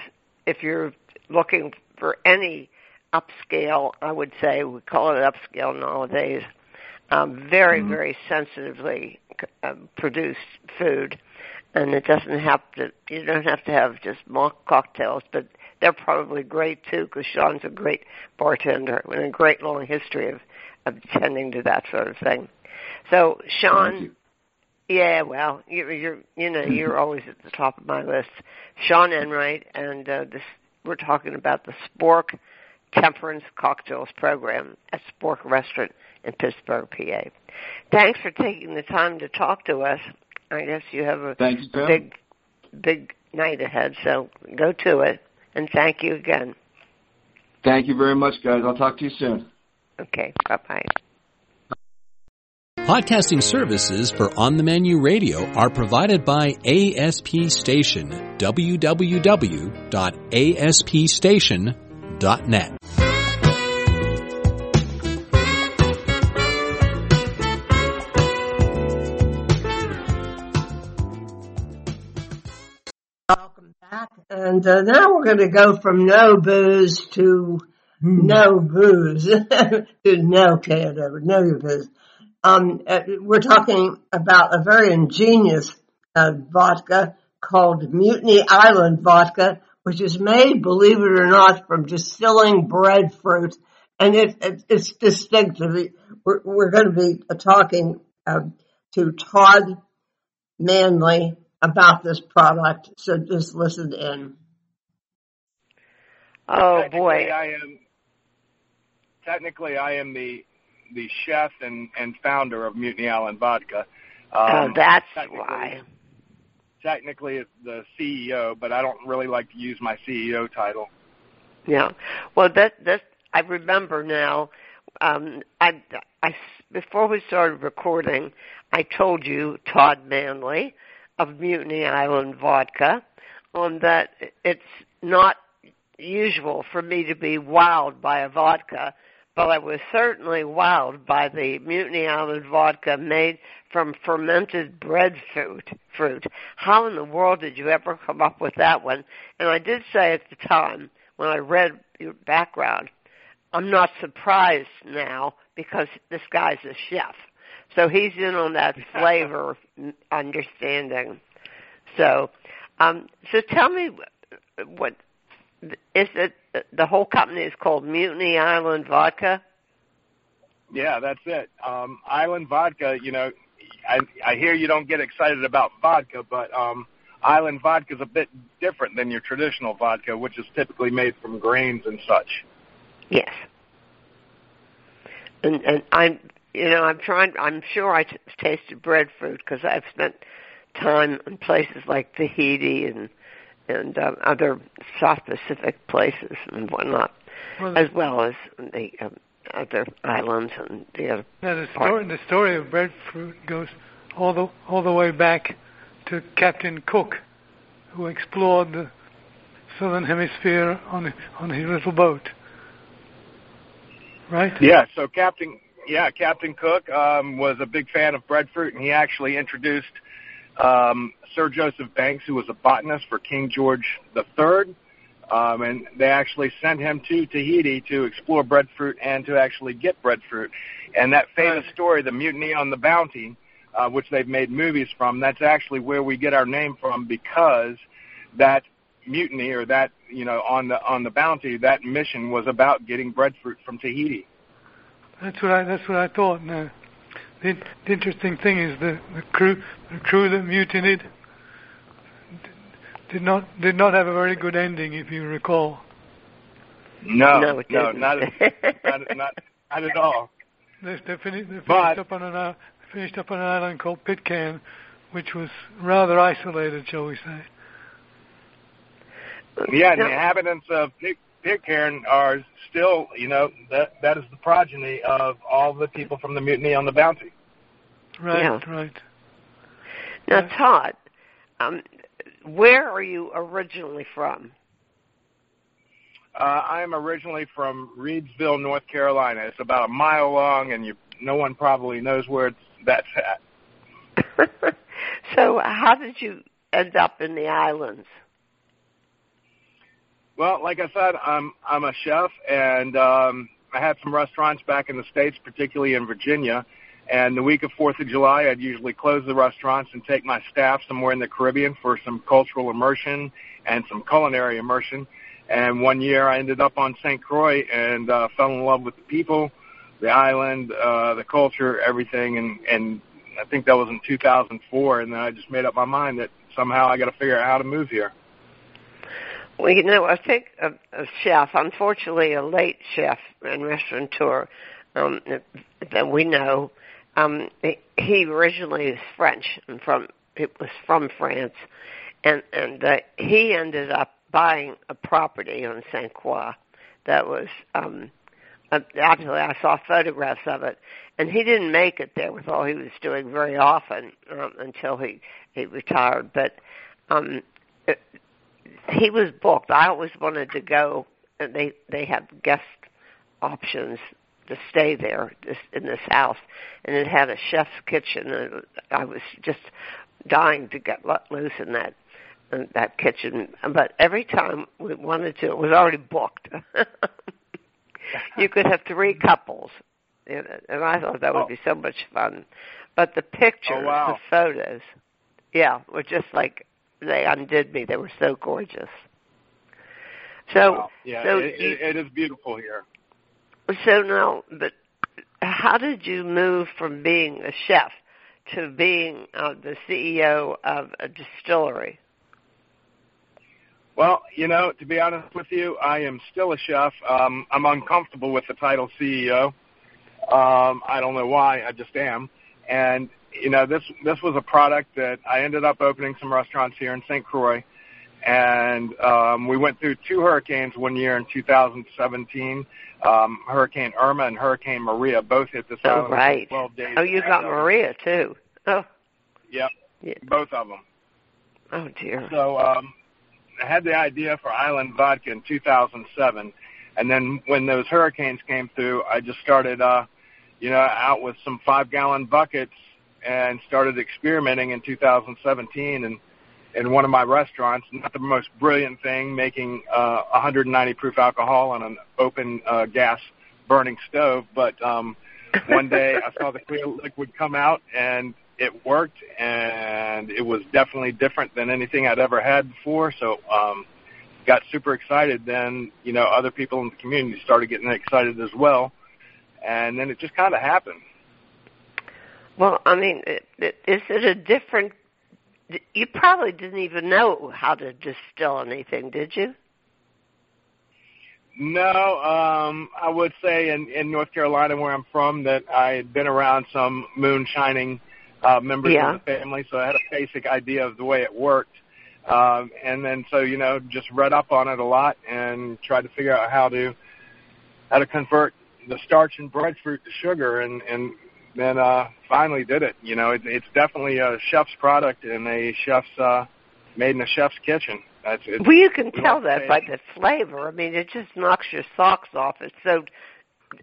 if you're looking for any upscale, I would say we call it upscale nowadays, um, very, mm-hmm. very sensitively uh, produced food. and it doesn't have to. You don't have to have just mock cocktails, but they're probably great too because Sean's a great bartender with a great long history of of tending to that sort of thing. So, Sean, yeah, well, you're, you're you know you're always at the top of my list, Sean Enright, and uh, this we're talking about the Spork Temperance Cocktails program at Spork Restaurant in Pittsburgh, PA. Thanks for taking the time to talk to us. I guess you have a Thanks, big, big night ahead, so go to it. And thank you again. Thank you very much, guys. I'll talk to you soon. Okay, bye bye. Podcasting services for On the Menu Radio are provided by ASP Station. www.aspstation.net. Welcome back. And uh, now we're going to go from no booze to no booze to no Canada, know your booze. Um, uh, we're talking about a very ingenious uh, vodka called Mutiny Island vodka, which is made, believe it or not, from distilling breadfruit, and it, it, it's distinctive. We're, we're going to be talking um, to Todd Manley about this product, so just listen in. Oh technically, boy. I am technically I am the the chef and and founder of Mutiny Island Vodka. oh, Um, that's technically- why. Technically, it's the CEO, but I don't really like to use my CEO title. Yeah. Well, that that I remember now. Um, I, I before we started recording, I told you Todd Manley of Mutiny Island Vodka, on that it's not usual for me to be wowed by a vodka, but I was certainly wowed by the Mutiny Island vodka made from fermented breadfruit. Fruit. How in the world did you ever come up with that one? And I did say at the time when I read your background, I'm not surprised now because this guy's a chef. So he's in on that flavor understanding. So, um, so tell me what is it? The whole company is called Mutiny Island Vodka. Yeah, that's it. Um, Island Vodka. You know, I I hear you don't get excited about vodka, but um, Island Vodka is a bit different than your traditional vodka, which is typically made from grains and such. Yes. And and I'm you know I'm trying I'm sure I t- tasted breadfruit because I've spent time in places like Tahiti and and um, other South Pacific places and whatnot, Well, as well as the um, other islands and the other. Now the story, the story of breadfruit goes all the all the way back to Captain Cook, who explored the southern hemisphere on on his little boat. Right? Yeah, so Captain yeah, Captain Cook um, was a big fan of breadfruit, and he actually introduced um, Sir Joseph Banks, who was a botanist for King George III, um, and they actually sent him to Tahiti to explore breadfruit and to actually get breadfruit. And that famous story, the Mutiny on the Bounty, uh, which they've made movies from, that's actually where we get our name from because that mutiny or that you know on the on the bounty that mission was about getting breadfruit from Tahiti. That's what I that's what I thought. Now, the, the interesting thing is the the crew the crew that mutinied d- did not did not have a very good ending, if you recall. No, No, it no, didn't. not, at- not not not at all. They, they, finished, they finished But- up on an island, finished up on an island called Pitcairn, which was rather isolated, shall we say? Yeah, the inhabitants of Pit- Pitcairn are still, you know, that that is the progeny of all the people from the mutiny on the Bounty. Right, Yeah. right. Now, Yeah. Todd, um, where are you originally from? Uh, I am originally from Reidsville, North Carolina. It's about a mile long, and you, no one probably knows where it's, that's at. so, how did you end up in the islands? Well, like I said, I'm I'm a chef, and um, I had some restaurants back in the states, particularly in Virginia, And the week of Fourth of July, I'd usually close the restaurants and take my staff somewhere in the Caribbean for some cultural immersion and some culinary immersion. And one year, I ended up on St. Croix and uh, fell in love with the people, the island, uh, the culture, everything. And and I think that was in 2004. And then I just made up my mind that somehow I got to figure out how to move here. Well, you know, I think a, a chef, unfortunately, a late chef and restaurateur um, that we know, um, he originally is French and from it was from France, and and uh, he ended up buying a property on Saint Croix that was um, actually I saw photographs of it, and he didn't make it there with all he was doing very often um, until he he retired, but. Um, it, he was booked. I always wanted to go, and they they have guest options to stay there this, in this house, and it had a chef's kitchen. And I was just dying to get let loose in that in that kitchen. But every time we wanted to, it was already booked. you could have three mm-hmm. couples in it, and I thought that would oh. be so much fun. But the pictures, oh, wow. the photos, yeah, were just like they undid me. They were so gorgeous. So, wow. yeah, so it, you, it is beautiful here. So now, but how did you move from being a chef to being uh, the CEO of a distillery? Well, you know, to be honest with you, I am still a chef. Um, I'm uncomfortable with the title CEO. Um, I don't know why. I just am. And you know, this this was a product that I ended up opening some restaurants here in St. Croix, and um, we went through two hurricanes one year in 2017. Um, Hurricane Irma and Hurricane Maria both hit this oh, island right. 12 days. Oh, you got Maria too. Oh. Yep. Yeah. Both of them. Oh dear. So um, I had the idea for Island Vodka in 2007, and then when those hurricanes came through, I just started, uh, you know, out with some five-gallon buckets and started experimenting in 2017 and in one of my restaurants. Not the most brilliant thing, making uh, 190 proof alcohol on an open uh, gas burning stove, but um, one day I saw the clear liquid come out and it worked, and it was definitely different than anything I'd ever had before. So. Um, got super excited then you know other people in the community started getting excited as well and then it just kind of happened well, I mean, is it a different? You probably didn't even know how to distill anything, did you? No, um, I would say in, in North Carolina, where I'm from, that I had been around some moonshining uh, members yeah. of the family, so I had a basic idea of the way it worked. Um, and then, so you know, just read up on it a lot and tried to figure out how to how to convert the starch and breadfruit to sugar, and and then uh, finally did it. You know, it, it's definitely a chef's product and a chef's uh, made in a chef's kitchen. That's it. Well, you can tell that by the flavor. I mean, it just knocks your socks off. It's so.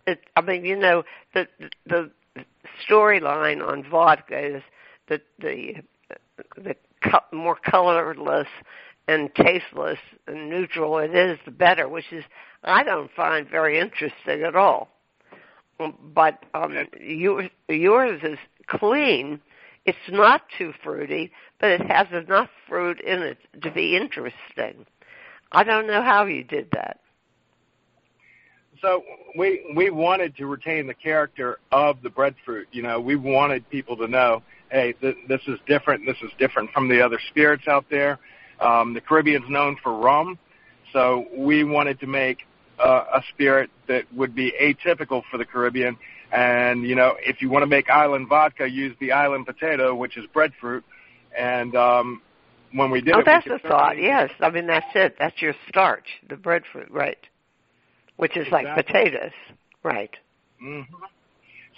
It, I mean, you know, the the storyline on vodka is that the the co- more colorless and tasteless and neutral it is, the better. Which is I don't find very interesting at all but um, yours, yours is clean. It's not too fruity, but it has enough fruit in it to be interesting. I don't know how you did that. So we we wanted to retain the character of the breadfruit. You know, we wanted people to know, hey, th- this is different. This is different from the other spirits out there. Um, the Caribbean's known for rum, so we wanted to make uh, a spirit that would be atypical for the Caribbean. And you know, if you want to make island vodka, use the island potato, which is breadfruit. And um, when we did oh, it, that's the thought. Yes, I mean that's it. That's your starch, the breadfruit, right? Which is exactly. like potatoes, right? Mm-hmm.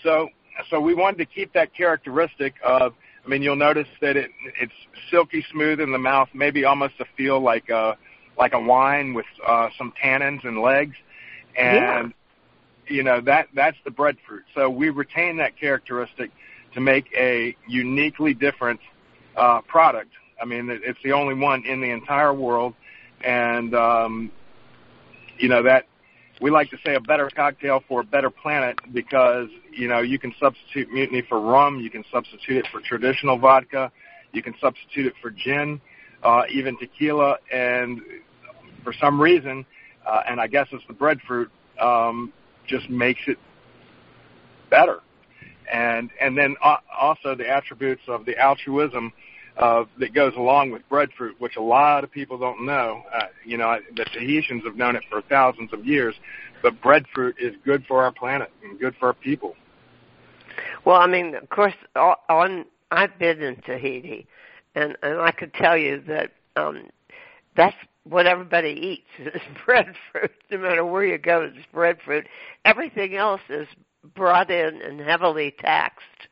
So, so we wanted to keep that characteristic of. I mean, you'll notice that it it's silky smooth in the mouth, maybe almost a feel like a like a wine with uh, some tannins and legs, and yeah. you know that that's the breadfruit. So we retain that characteristic to make a uniquely different uh, product. I mean, it's the only one in the entire world, and um, you know that we like to say a better cocktail for a better planet because you know you can substitute mutiny for rum, you can substitute it for traditional vodka, you can substitute it for gin, uh, even tequila, and for some reason, uh, and I guess it's the breadfruit, um, just makes it better. And and then uh, also the attributes of the altruism uh, that goes along with breadfruit, which a lot of people don't know. Uh, you know, the Tahitians have known it for thousands of years, but breadfruit is good for our planet and good for our people. Well, I mean, of course, on I've been in Tahiti, and and I could tell you that um, that's what everybody eats is breadfruit. No matter where you go, it's breadfruit. Everything else is brought in and heavily taxed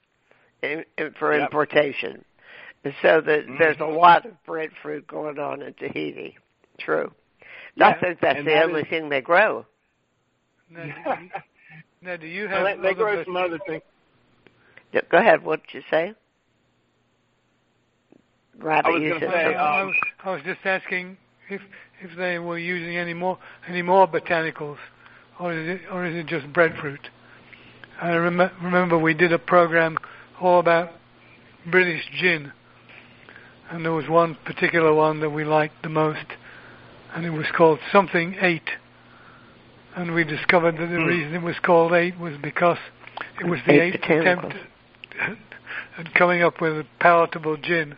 in, in, for yep. importation. So that mm-hmm. there's a lot of breadfruit going on in Tahiti. True. Yeah, I think that's the that only is... thing they grow. Now, do you, now, do you have well, they, they grow some other things. Go ahead. What did you say? Rather, I was you say, um, I, was, I was just asking if if they were using any more any more botanicals, or is it or is it just breadfruit? I rem- remember we did a program all about British gin and there was one particular one that we liked the most, and it was called Something Eight. And we discovered that the mm. reason it was called Eight was because it was the eighth, eighth attempt at coming up with a palatable gin.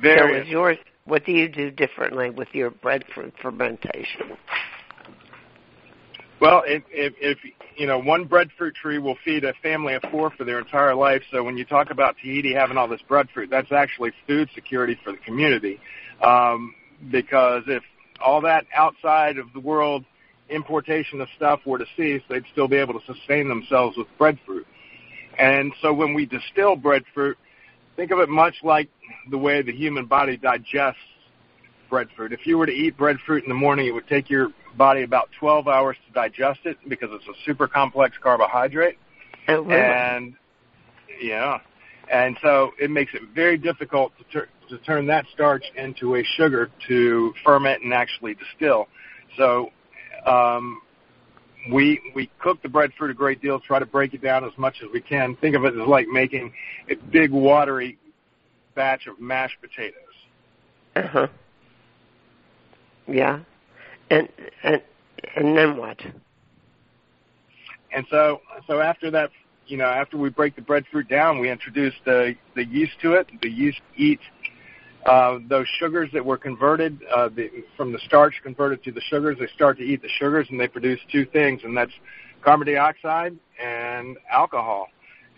Very. So yours, what do you do differently with your breadfruit fermentation? Well, if, if, if you know, one breadfruit tree will feed a family of four for their entire life. So when you talk about Tahiti having all this breadfruit, that's actually food security for the community. Um, because if all that outside of the world importation of stuff were to cease, they'd still be able to sustain themselves with breadfruit. And so when we distill breadfruit, think of it much like the way the human body digests breadfruit. If you were to eat breadfruit in the morning, it would take your body about 12 hours to digest it because it's a super complex carbohydrate. Oh, really? And yeah, and so it makes it very difficult to, tur- to turn that starch into a sugar to ferment and actually distill. So um, we we cook the breadfruit a great deal, try to break it down as much as we can. Think of it as like making a big watery batch of mashed potatoes. Uh huh. Yeah. And and and then what? And so so after that, you know, after we break the breadfruit down, we introduce the the yeast to it. The yeast eats uh, those sugars that were converted uh, the, from the starch converted to the sugars. They start to eat the sugars, and they produce two things, and that's carbon dioxide and alcohol.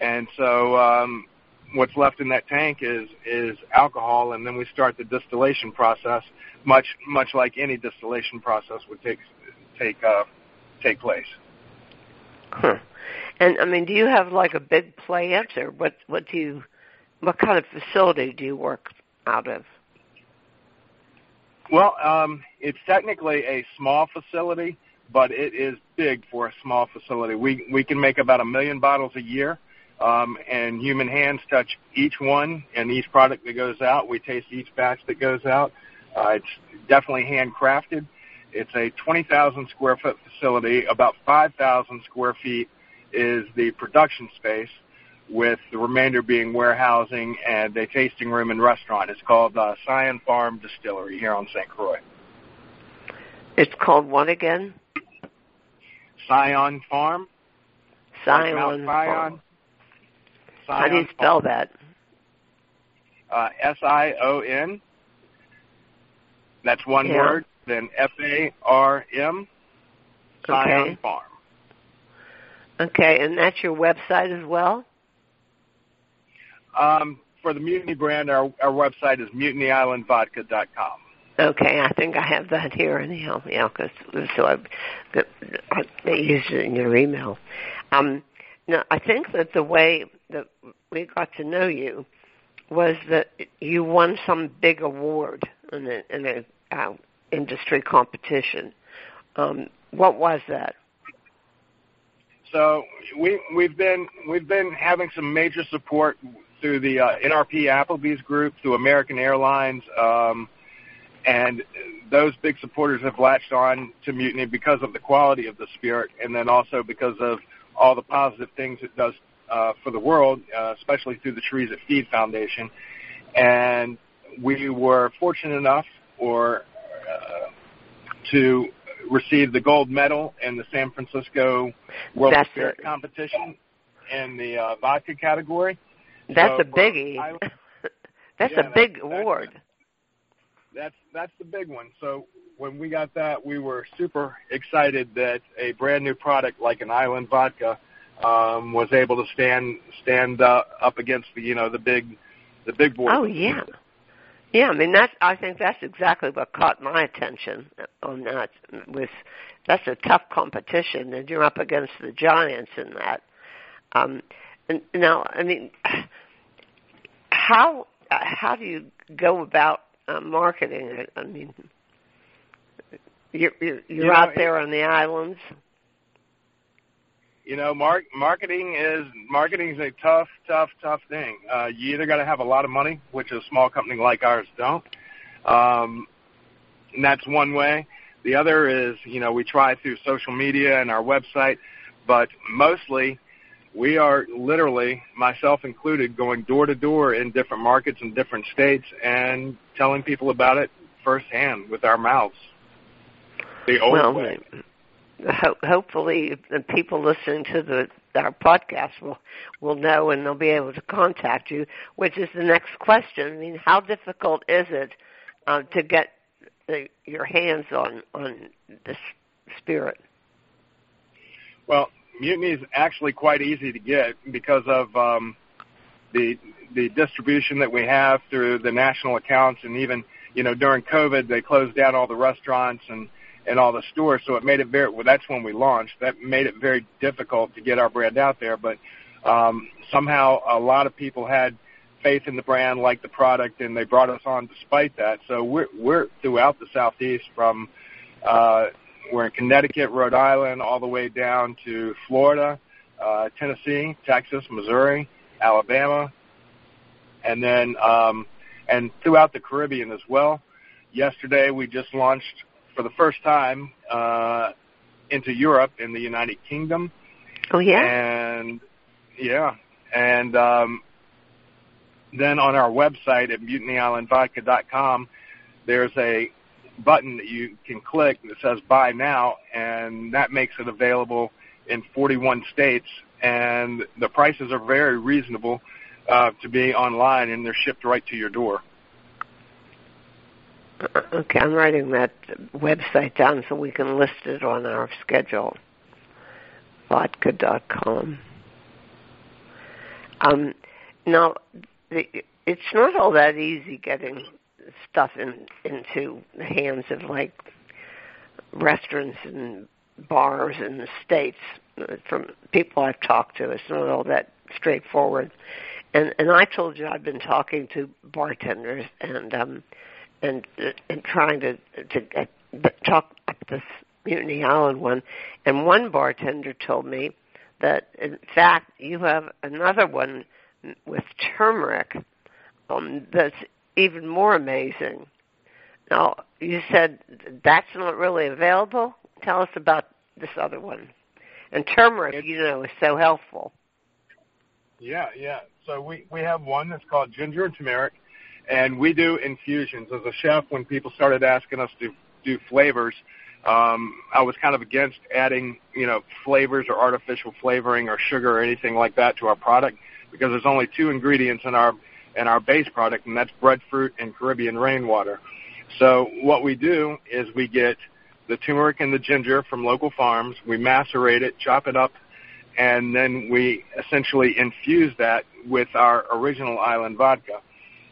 And so um, what's left in that tank is is alcohol, and then we start the distillation process much much like any distillation process would take take uh, take place. Huh. And I mean, do you have like a big plant, or what? What do you? What kind of facility do you work out of? Well, um, it's technically a small facility, but it is big for a small facility. We we can make about a million bottles a year, um, and human hands touch each one and each product that goes out. We taste each batch that goes out. Uh, it's definitely handcrafted. It's a 20,000 square foot facility. About 5,000 square feet is the production space, with the remainder being warehousing and a tasting room and restaurant. It's called uh, Sion Farm Distillery here on St. Croix. It's called what again? Sion Farm. Sion Farm. How do you spell that? Uh, S I O N that's one yeah. word. Then F A R M. Sion okay. Farm. Okay, and that's your website as well. Um, for the Mutiny brand, our our website is mutinyislandvodka.com. Okay, I think I have that here anyhow. Yeah, because so I, I used it in your email. Um, now I think that the way that we got to know you was that you won some big award in a, in a uh, industry competition. Um, what was that? So we we've been we've been having some major support through the uh, NRP Applebee's group, through American Airlines, um, and those big supporters have latched on to Mutiny because of the quality of the spirit, and then also because of all the positive things it does uh, for the world, uh, especially through the Trees That Feed Foundation. And we were fortunate enough, or uh, to receive the gold medal in the San Francisco World That's Spirit it. Competition in the uh, vodka category. That's So a biggie. Island- That's Yeah, a big that's- award. that's that's the big one. So when we got that, we were super excited that a brand new product like an Island Vodka um, was able to stand stand uh, up against the you know the big the big boys. Oh yeah, yeah. I mean that's. I think that's exactly what caught my attention on that. Was that's a tough competition, and you're up against the giants in that. Um, and now, I mean, how how do you go about uh, marketing it? I mean, you're you're, you're You know, out there on the islands. you know, mark, marketing is marketing is a tough, tough, tough thing. Uh, you either got to have a lot of money, which a small company like ours don't, um, and that's one way. The other is, you know, we try through social media and our website, but mostly we are literally, myself included, going door to door in different markets in different states and telling people about it firsthand with our mouths. The old well, way. ho- hopefully the people listening to the our podcast will will know and they'll be able to contact you. Which is the next question. I mean, how difficult is it uh, to get the, your hands on on this spirit? Well, mutiny is actually quite easy to get because of um, the the distribution that we have through the national accounts, and even you know during COVID they closed down all the restaurants and and all the stores, so it made it very. Well, that's when we launched. That made it very difficult to get our brand out there, but um, somehow a lot of people had faith in the brand, liked the product, and they brought us on despite that. So we're we're throughout the southeast from. Uh, we're in Connecticut, Rhode Island, all the way down to Florida, uh, Tennessee, Texas, Missouri, Alabama, and then um, and throughout the Caribbean as well. Yesterday, we just launched for the first time uh, into Europe in the United Kingdom, Oh yeah. and yeah, and um, then on our website at mutinyislandvodka.com, there's a button that you can click that says buy now and that makes it available in 41 states and the prices are very reasonable uh, to be online and they're shipped right to your door. Uh, Okay, I'm writing that website down so we can list it on our schedule. Vodka.com. Um, now, it's not all that easy getting stuff in, into the hands of like restaurants and bars in the states. uh, From people I've talked to, it's not all that straightforward. And and I told you I've been talking to bartenders and um and and trying to to get, talk up this Mutiny Island one. And one bartender told me that in fact you have another one with turmeric um, that's even more amazing. Now you said that's not really available. Tell us about this other one. And turmeric, you know, is so helpful. Yeah, yeah. So we we have one that's called ginger and turmeric, and we do infusions. As a chef, when people started asking us to do flavors, um, I was kind of against adding you know flavors or artificial flavoring or sugar or anything like that to our product because there's only two ingredients in our in our base product, and that's breadfruit and Caribbean rainwater. So what we do is we get the turmeric and the ginger from local farms. We macerate it, chop it up and then we essentially infuse that with our original island vodka.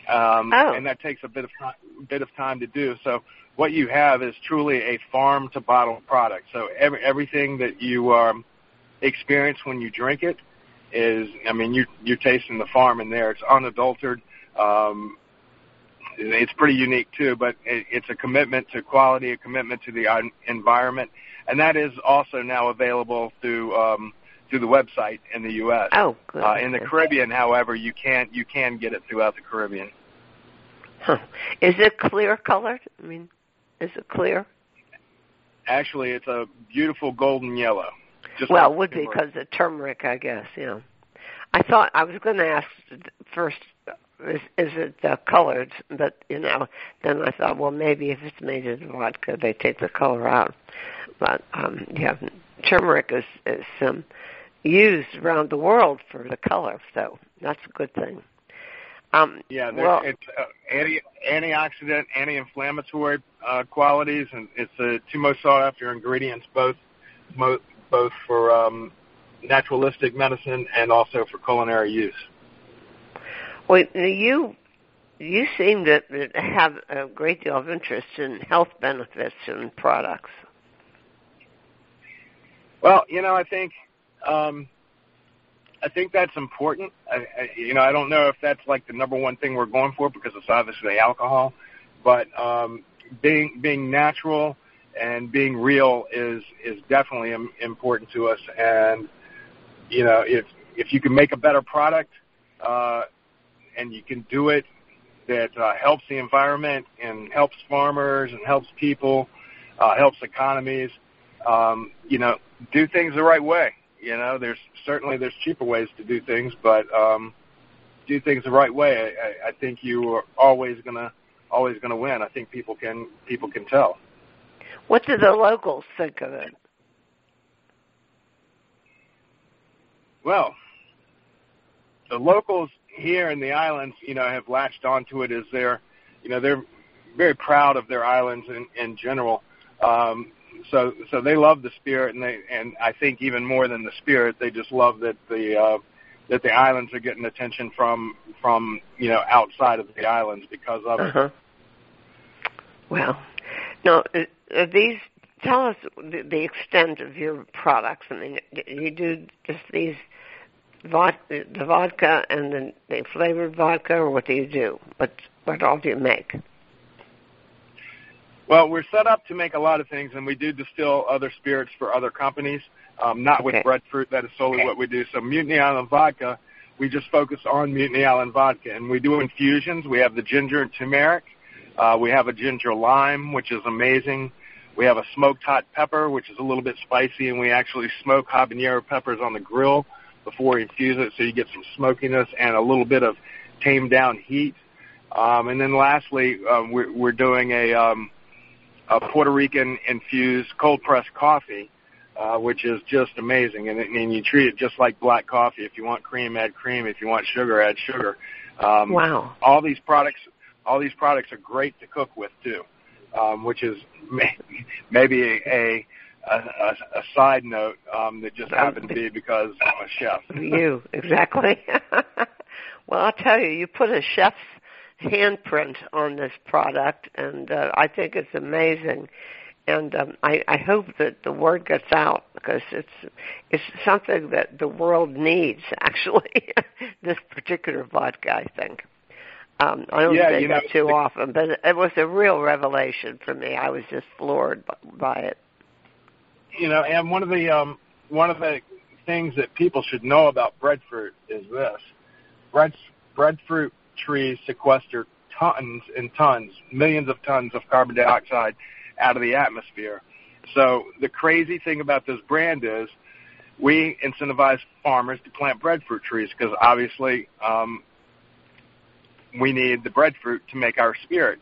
Um, Oh. And that takes a bit of time, bit of time to do. So what you have is truly a farm to bottle product. So every, everything that you um, experience when you drink it is, I mean, you, you're tasting the farm in there. It's unadulterated. Um, it's pretty unique too, but it, it's a commitment to quality, a commitment to the environment, and that is also now available through um, through the website in the U.S. Oh, good. Uh, in the Caribbean, however, you can't you can get it throughout the Caribbean. Huh. Is it clear colored? I mean, is it clear? Actually, it's a beautiful golden yellow. Just well, like it would be because of turmeric, I guess. Yeah. I thought I was going to ask first. Is, is it uh, colored? But you know, then I thought, well, maybe if it's made in vodka, they take the color out. But um, yeah, turmeric is is um, used around the world for the color, so that's a good thing. Um, yeah, well, it's uh, anti antioxidant, anti-inflammatory uh, qualities, and it's the two most sought after ingredients, both mo- both for um, naturalistic medicine and also for culinary use. Well, you you seem to have a great deal of interest in health benefits and products. Well, you know, I think um, I think that's important. I, I, you know, I don't know if that's like the number one thing we're going for because it's obviously alcohol, but um, being being natural and being real is is definitely important to us. And you know, if if you can make a better product uh, and you can do it that uh, helps the environment and helps farmers and helps people, uh, helps economies, um, you know, do things the right way. You know, there's certainly there's cheaper ways to do things, but um, do things the right way. I, I think you are always gonna always gonna win. I think people can people can tell. What do the locals think of it? Well, the locals here in the islands, you know, have latched onto it as their, you know, they're very proud of their islands in, in general. Um, so so they love the spirit, and they and I think even more than the spirit, they just love that the uh, that the islands are getting attention from from you know outside of the islands because of uh-huh. it. Well, uh, these tell us the, extent of your products. I mean, you do just these vodka, the vodka and the, the flavored vodka, or what do you do? What what all do you make? Well, we're set up to make a lot of things, and we do distill other spirits for other companies, um, not with okay. breadfruit. That is solely what we do. So Mutiny Island Vodka, we just focus on Mutiny Island Vodka, and we do infusions. We have the ginger and turmeric. Uh, we have a ginger lime, which is amazing. We have a smoked hot pepper, which is a little bit spicy, and we actually smoke habanero peppers on the grill before we infuse it, so you get some smokiness and a little bit of tamed down heat. Um, and then lastly, um, we're, we're doing a um, a Puerto Rican infused cold pressed coffee, uh, which is just amazing. And, and you treat it just like black coffee. If you want cream, add cream. If you want sugar, add sugar. Um, wow! All these products, all these products are great to cook with too, um, which is may, maybe a, a a, a, side note um, that just happened to be because I'm a chef. you exactly. well, I'll tell you, you put a chef's handprint on this product, and uh, I think it's amazing. And um, I, I hope that the word gets out because it's it's something that the world needs. Actually, this particular vodka, I think. Um, I don't yeah, say you that know, too often, but it was a real revelation for me. I was just floored by, by it. You know, and one of the um, one of the things that people should know about breadfruit is this: bread breadfruit trees sequester tons and tons, millions of tons of carbon dioxide out of the atmosphere. So the crazy thing about this brand is we incentivize farmers to plant breadfruit trees because obviously um, we need the breadfruit to make our spirit.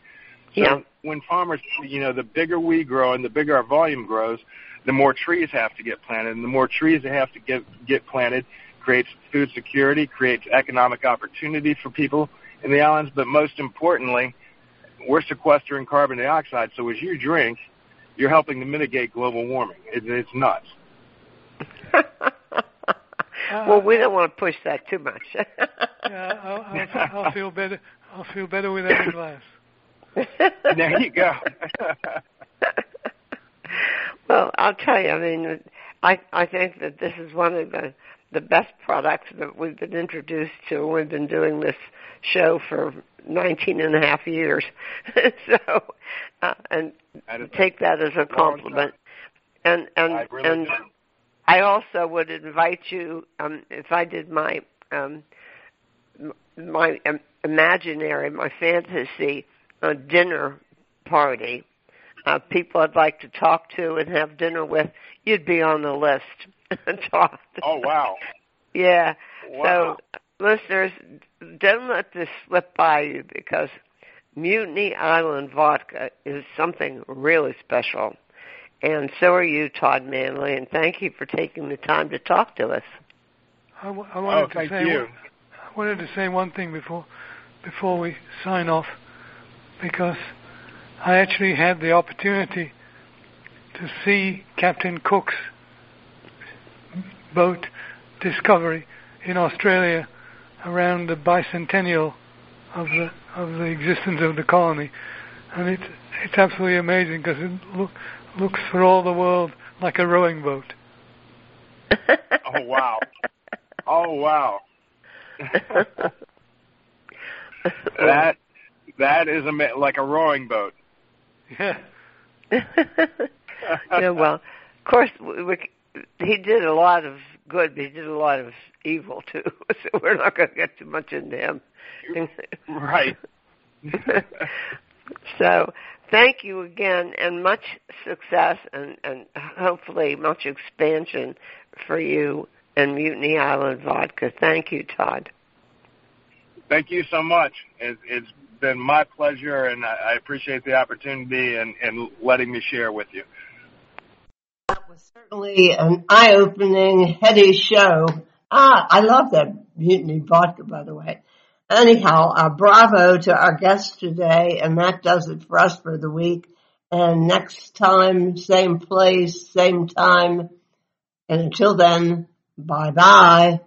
So yeah. when farmers, you know, the bigger we grow and the bigger our volume grows, the more trees have to get planted, and the more trees that have to get get planted creates food security, creates economic opportunity for people, in the islands, but most importantly, we're sequestering carbon dioxide. So as you drink, you're helping to mitigate global warming. It, it's nuts. well, we don't want to push that too much. yeah, I'll, I'll, I'll feel better. I'll feel better with every glass. there you go. well, I'll tell you. I mean, I I think that this is one of the the best products that we've been introduced to. We've been doing this show for 19 and a half years. so, uh, and take that as a compliment. And and I really and do. I also would invite you um, if I did my um, my imaginary, my fantasy uh, dinner party, uh, people I'd like to talk to and have dinner with, you'd be on the list. oh wow! Yeah. Wow. So, listeners, don't let this slip by you because Mutiny Island vodka is something really special. And so are you, Todd Manley, and thank you for taking the time to talk to us. I, w- I wanted oh, to say you. One, I wanted to say one thing before before we sign off, because I actually had the opportunity to see Captain Cook's boat Discovery in Australia around the bicentennial of the of the existence of the colony, and it's it's absolutely amazing because it look, looks for all the world like a rowing boat. oh wow! Oh wow! that that is a like a rowing boat. Yeah. yeah. Well, of course, we, we, he did a lot of good, but he did a lot of evil too. So we're not going to get too much into him. right. so thank you again and much success and, and hopefully much expansion for you and Mutiny Island Vodka. Thank you, Todd. Thank you so much. It, it's been my pleasure, and I, I appreciate the opportunity and, and letting me share with you. That was certainly an eye-opening, heady show. Ah, I love that Mutiny Vodka, by the way. Anyhow, uh, bravo to our guest today, and that does it for us for the week. And next time, same place, same time. And until then, bye bye.